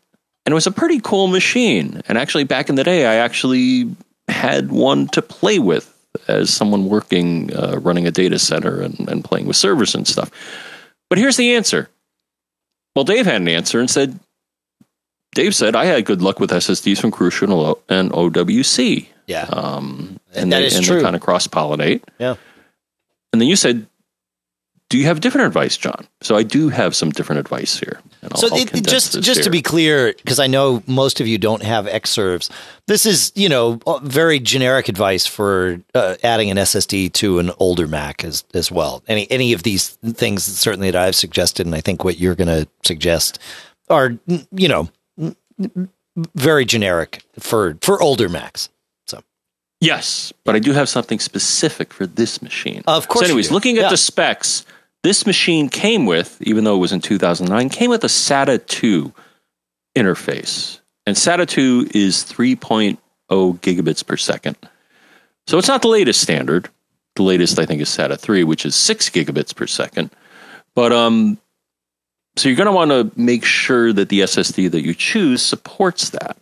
And it was a pretty cool machine. And actually, back in the day, I actually had one to play with as someone working, uh, running a data center and, and playing with servers and stuff. But here's the answer. Well, Dave had an answer and said, Dave said, I had good luck with SSDs from Crucial and OWC. Yeah. Um, and That they, is and true. they kind of cross pollinate. Yeah. And then you said, do you have different advice, John? So I do have some different advice here. And I'll, So I'll it, condense just just to be clear, because I know most of you don't have Xserves. This is you know very generic advice for uh, adding an SSD to an older Mac as as well. Any any of these things certainly that I've suggested, and I think what you're going to suggest are you know very generic for for older Macs. Yes, but I do have something specific for this machine. Of course So, anyways, looking at Yeah. the specs, this machine came with, even though it was in 2009, came with a SATA 2 interface. And SATA 2 is 3.0 gigabits per second. So it's not the latest standard. The latest, I think, is SATA 3, which is 6 gigabits per second. But um, so you're going to want to make sure that the SSD that you choose supports that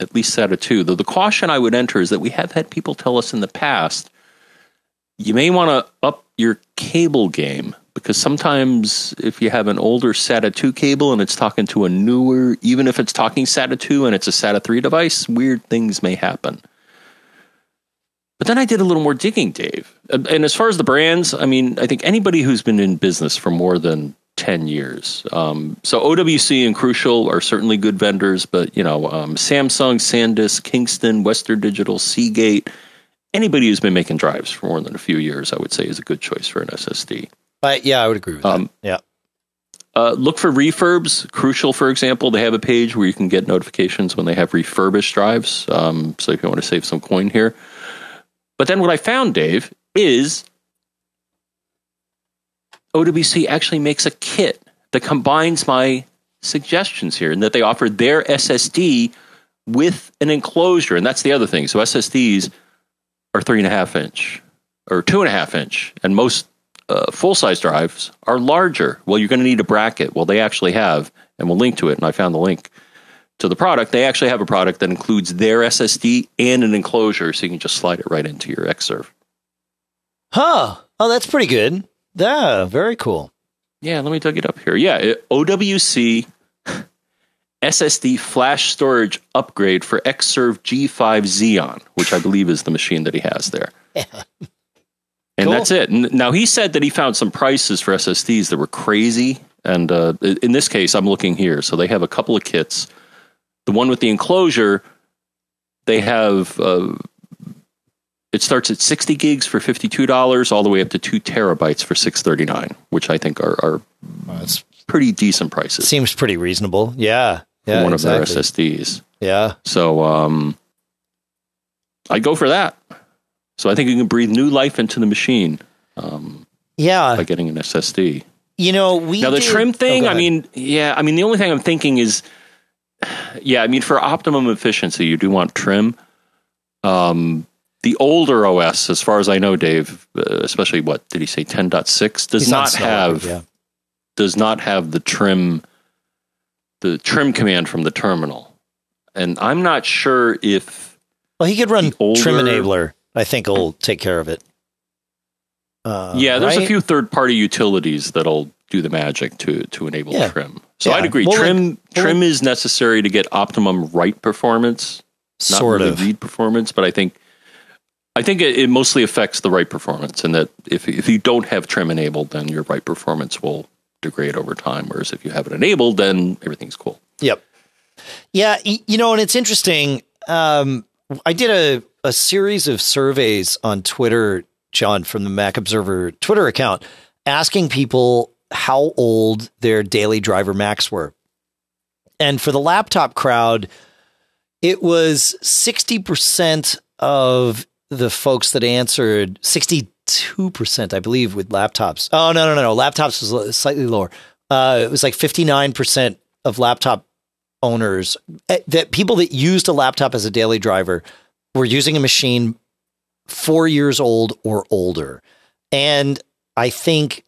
at least SATA 2. Though the caution I would enter is that we have had people tell us in the past you may want to up your cable game because sometimes if you have an older SATA 2 cable and it's talking to a newer, even if it's talking SATA 2 and it's a SATA 3 device, weird things may happen. But then I did a little more digging, Dave. And as far as the brands, I mean, I think anybody who's been in business for more than 10 years. Um, so OWC and Crucial are certainly good vendors, but, you know, um, Samsung, SanDisk, Kingston, Western Digital, Seagate, anybody who's been making drives for more than a few years, I would say is a good choice for an SSD. I, yeah, I would agree with Um, that. Yeah. Uh, look for refurbs. Crucial, for example, they have a page where you can get notifications when they have refurbished drives. Um, so if you want to save some coin here. But then what I found, Dave, is OWC actually makes a kit that combines my suggestions here and that they offer their SSD with an enclosure. And that's the other thing. So SSDs are three and a half inch or two and a half inch, and most uh, full size drives are larger. Well, you're going to need a bracket. Well, they actually have, and we'll link to it. And I found the link to the product. They actually have a product that includes their SSD and an enclosure, so you can just slide it right into your Xserve. Huh. Oh, that's pretty good. Yeah, very cool. Yeah, let me dig it up here. Yeah, it- OWC SSD flash storage upgrade for Xserve G5 Xeon, which I believe is the machine that he has there. And Cool. that's it. Now he said that he found some prices for SSDs that were crazy, and uh, in this case, I'm looking here. So they have a couple of kits. The one with the enclosure, they have. Uh, it starts at 60 gigs for $52, all the way up to two terabytes for 639, which I think are, are That's pretty decent prices seems pretty reasonable. Yeah. Yeah. one exactly. of their SSDs. Yeah. So um, I'd go for that. So I think you can breathe new life into the machine um, Yeah. by getting an SSD. You know, we Now the did- trim Oh, thing, go I mean, yeah, I mean the only thing I'm thinking is, yeah, I mean for optimum efficiency, you do want trim. Um, the older OS, as far as I know, Dave, uh, especially what did he say, 10.6, does He's not Snow have Leopard, does not have the trim the trim command from the terminal. And I'm not sure if Well, he could run older- Trim Enabler. I think will take care of it. Uh, yeah, there's a few third party utilities that'll do the magic to to enable Yeah. trim. So Yeah. I'd agree. Well, trim well, trim is necessary to get optimum write performance, not sort really of. read performance, but I think I think it, it mostly affects the write performance and that if if you don't have trim enabled, then your write performance will degrade over time. Whereas if you have it enabled, then everything's cool. Yep. Yeah, you know, and it's interesting. Um, I did a, a series of surveys on Twitter, John, from the Mac Observer Twitter account, asking people how old their daily driver Macs were. And for the laptop crowd, it was 60% of the folks that answered 62%, I believe, with laptops. Oh, no, no, no, no. Laptops was slightly lower. Uh, it was like 59% of laptop owners eh, that people that used a laptop as a daily driver were using a machine four years old or older. And I think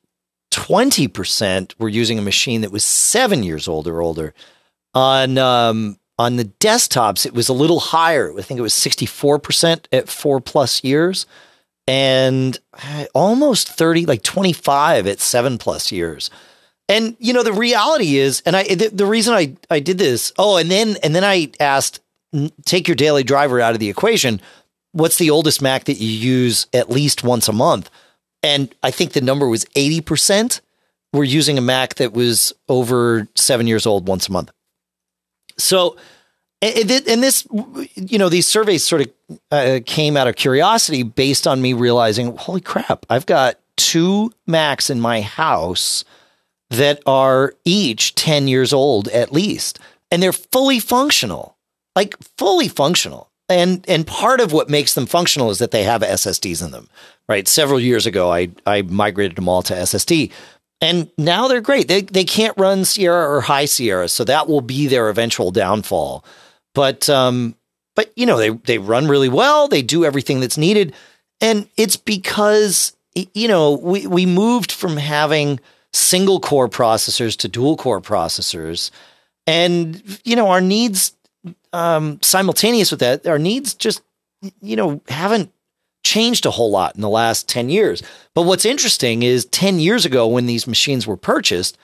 20% were using a machine that was seven years old or older. On um, on the desktops, it was a little higher. I think it was 64% at four plus years and uh, almost 30, like 25 at seven plus years. And you know, the reality is, and I the, the reason I I did this, oh, and then and then I asked, take your daily driver out of the equation. What's the oldest Mac that you use at least once a month? And I think the number was 80% were using a Mac that was over seven years old once a month. So, and this, you know, these surveys sort of uh, came out of curiosity based on me realizing, holy crap, I've got two Macs in my house that are each 10 years old at least, and they're fully functional, like fully functional. And, and part of what makes them functional is that they have SSDs in them, right? Several years ago, I, I migrated them all to SSD and now they're great. They, they can't run Sierra or High Sierra, so that will be their eventual downfall. But, um, but you know, they, they run really well. They do everything that's needed. And it's because, you know, we, we moved from having single core processors to dual core processors. And, you know, our needs um, simultaneous with that, our needs just, you know, haven't changed a whole lot in the last 10 years. But what's interesting is 10 years ago, when these machines were purchased,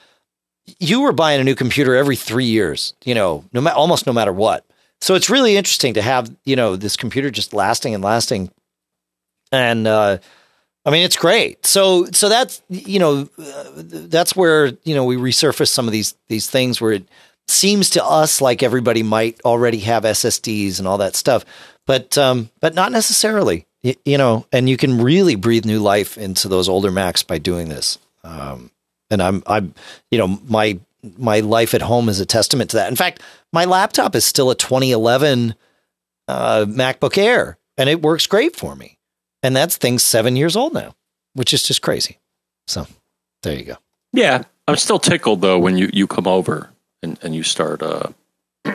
you were buying a new computer every three years, you know, no matter almost no matter what. So it's really interesting to have, you know, this computer just lasting and lasting. And, uh, I mean, it's great. So, so that's you know, that's where you know we resurface some of these these things where it seems to us like everybody might already have SSDs and all that stuff, but um, but not necessarily. You, you know, and you can really breathe new life into those older Macs by doing this. Um, and I'm I'm you know my my life at home is a testament to that. In fact, my laptop is still a 2011 uh, MacBook Air, and it works great for me. And that's things seven years old now, which is just crazy. So there you go. Yeah. I'm still tickled though when you, you come over and, and you start uh,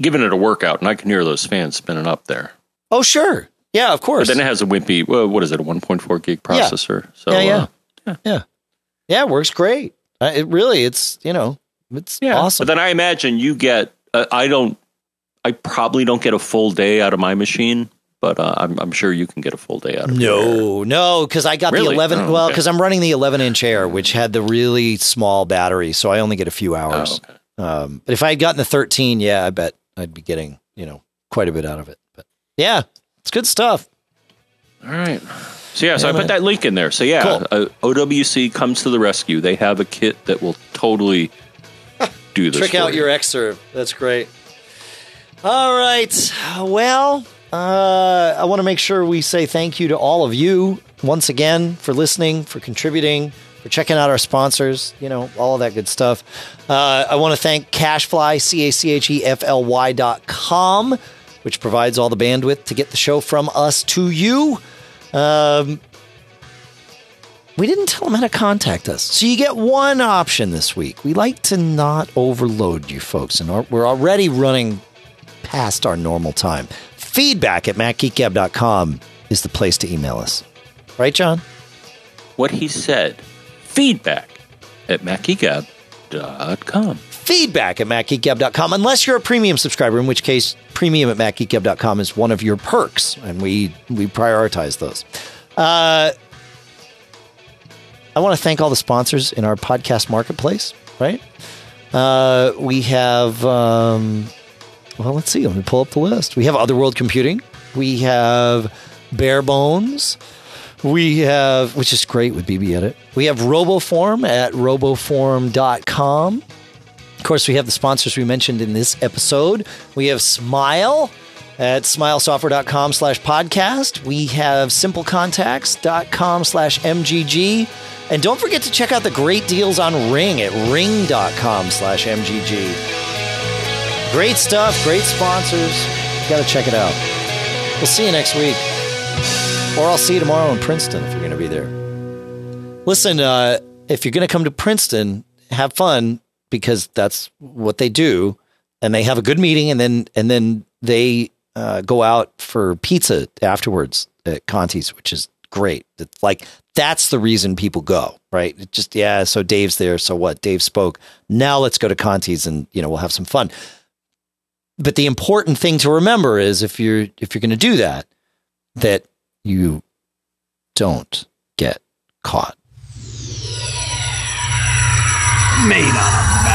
giving it a workout and I can hear those fans spinning up there. Oh, sure. Yeah, of course. But then it has a wimpy, well, what is it, a 1.4 gig processor? Yeah. So, yeah, yeah. Uh, yeah. yeah. Yeah, it works great. Uh, it really, it's, you know, it's yeah. awesome. But then I imagine you get, uh, I don't, I probably don't get a full day out of my machine but uh, I'm, I'm, sure you can get a full day out of it. No, no, because I got really? the 11. Oh, well, because okay. I'm running the 11 inch Air, which had the really small battery, so I only get a few hours. Oh, okay. um, but if I had gotten the 13, yeah, I bet I'd be getting you know quite a bit out of it. But yeah, it's good stuff. All right. So yeah, so I put that link in there. So yeah, cool. uh, OWC comes to the rescue. They have a kit that will totally do this. Trick out you. your Xserve. That's great. All right. Well, uh, I want to make sure we say thank you to all of you once again for listening, for contributing, for checking out our sponsors, you know, all of that good stuff. Uh, I want to thank CacheFly, C A C H E F L Y dot com, which provides all the bandwidth to get the show from us to you. Um, we didn't tell them how to contact us. So you get one option this week. We like to not overload you folks, and we're already running past our normal time feedback at macgeekgab.com is the place to email us. Right, John? What he said. Feedback at macgeekgab.com. Feedback at macgeekgab.com, unless you're a premium subscriber, in which case premium at macgeekgab.com is one of your perks, and we, we prioritize those. Uh, I want to thank all the sponsors in our podcast marketplace, right? Uh, we have um, well, let's see. Let me pull up the list. We have Other World Computing. We have Bare Bones. We have, which is great with BBEdit. We have RoboForm at roboform.com. Of course, we have the sponsors we mentioned in this episode. We have Smile at smilesoftware.com slash podcast. We have simplecontacts.com slash MGG. And don't forget to check out the great deals on Ring at ring.com slash MGG. Great stuff, great sponsors. Got to check it out. We'll see you next week. Or I'll see you tomorrow in Princeton if you're going to be there. Listen, uh, if you're going to come to Princeton, have fun because that's what they do, and they have a good meeting, and then and then they uh, go out for pizza afterwards at Conte's, which is great. It's like that's the reason people go, right? It just yeah. So Dave's there. So what? Dave spoke. Now let's go to Conte's, and you know we'll have some fun. But the important thing to remember is if you're if you're going to do that, that you don't get caught made out of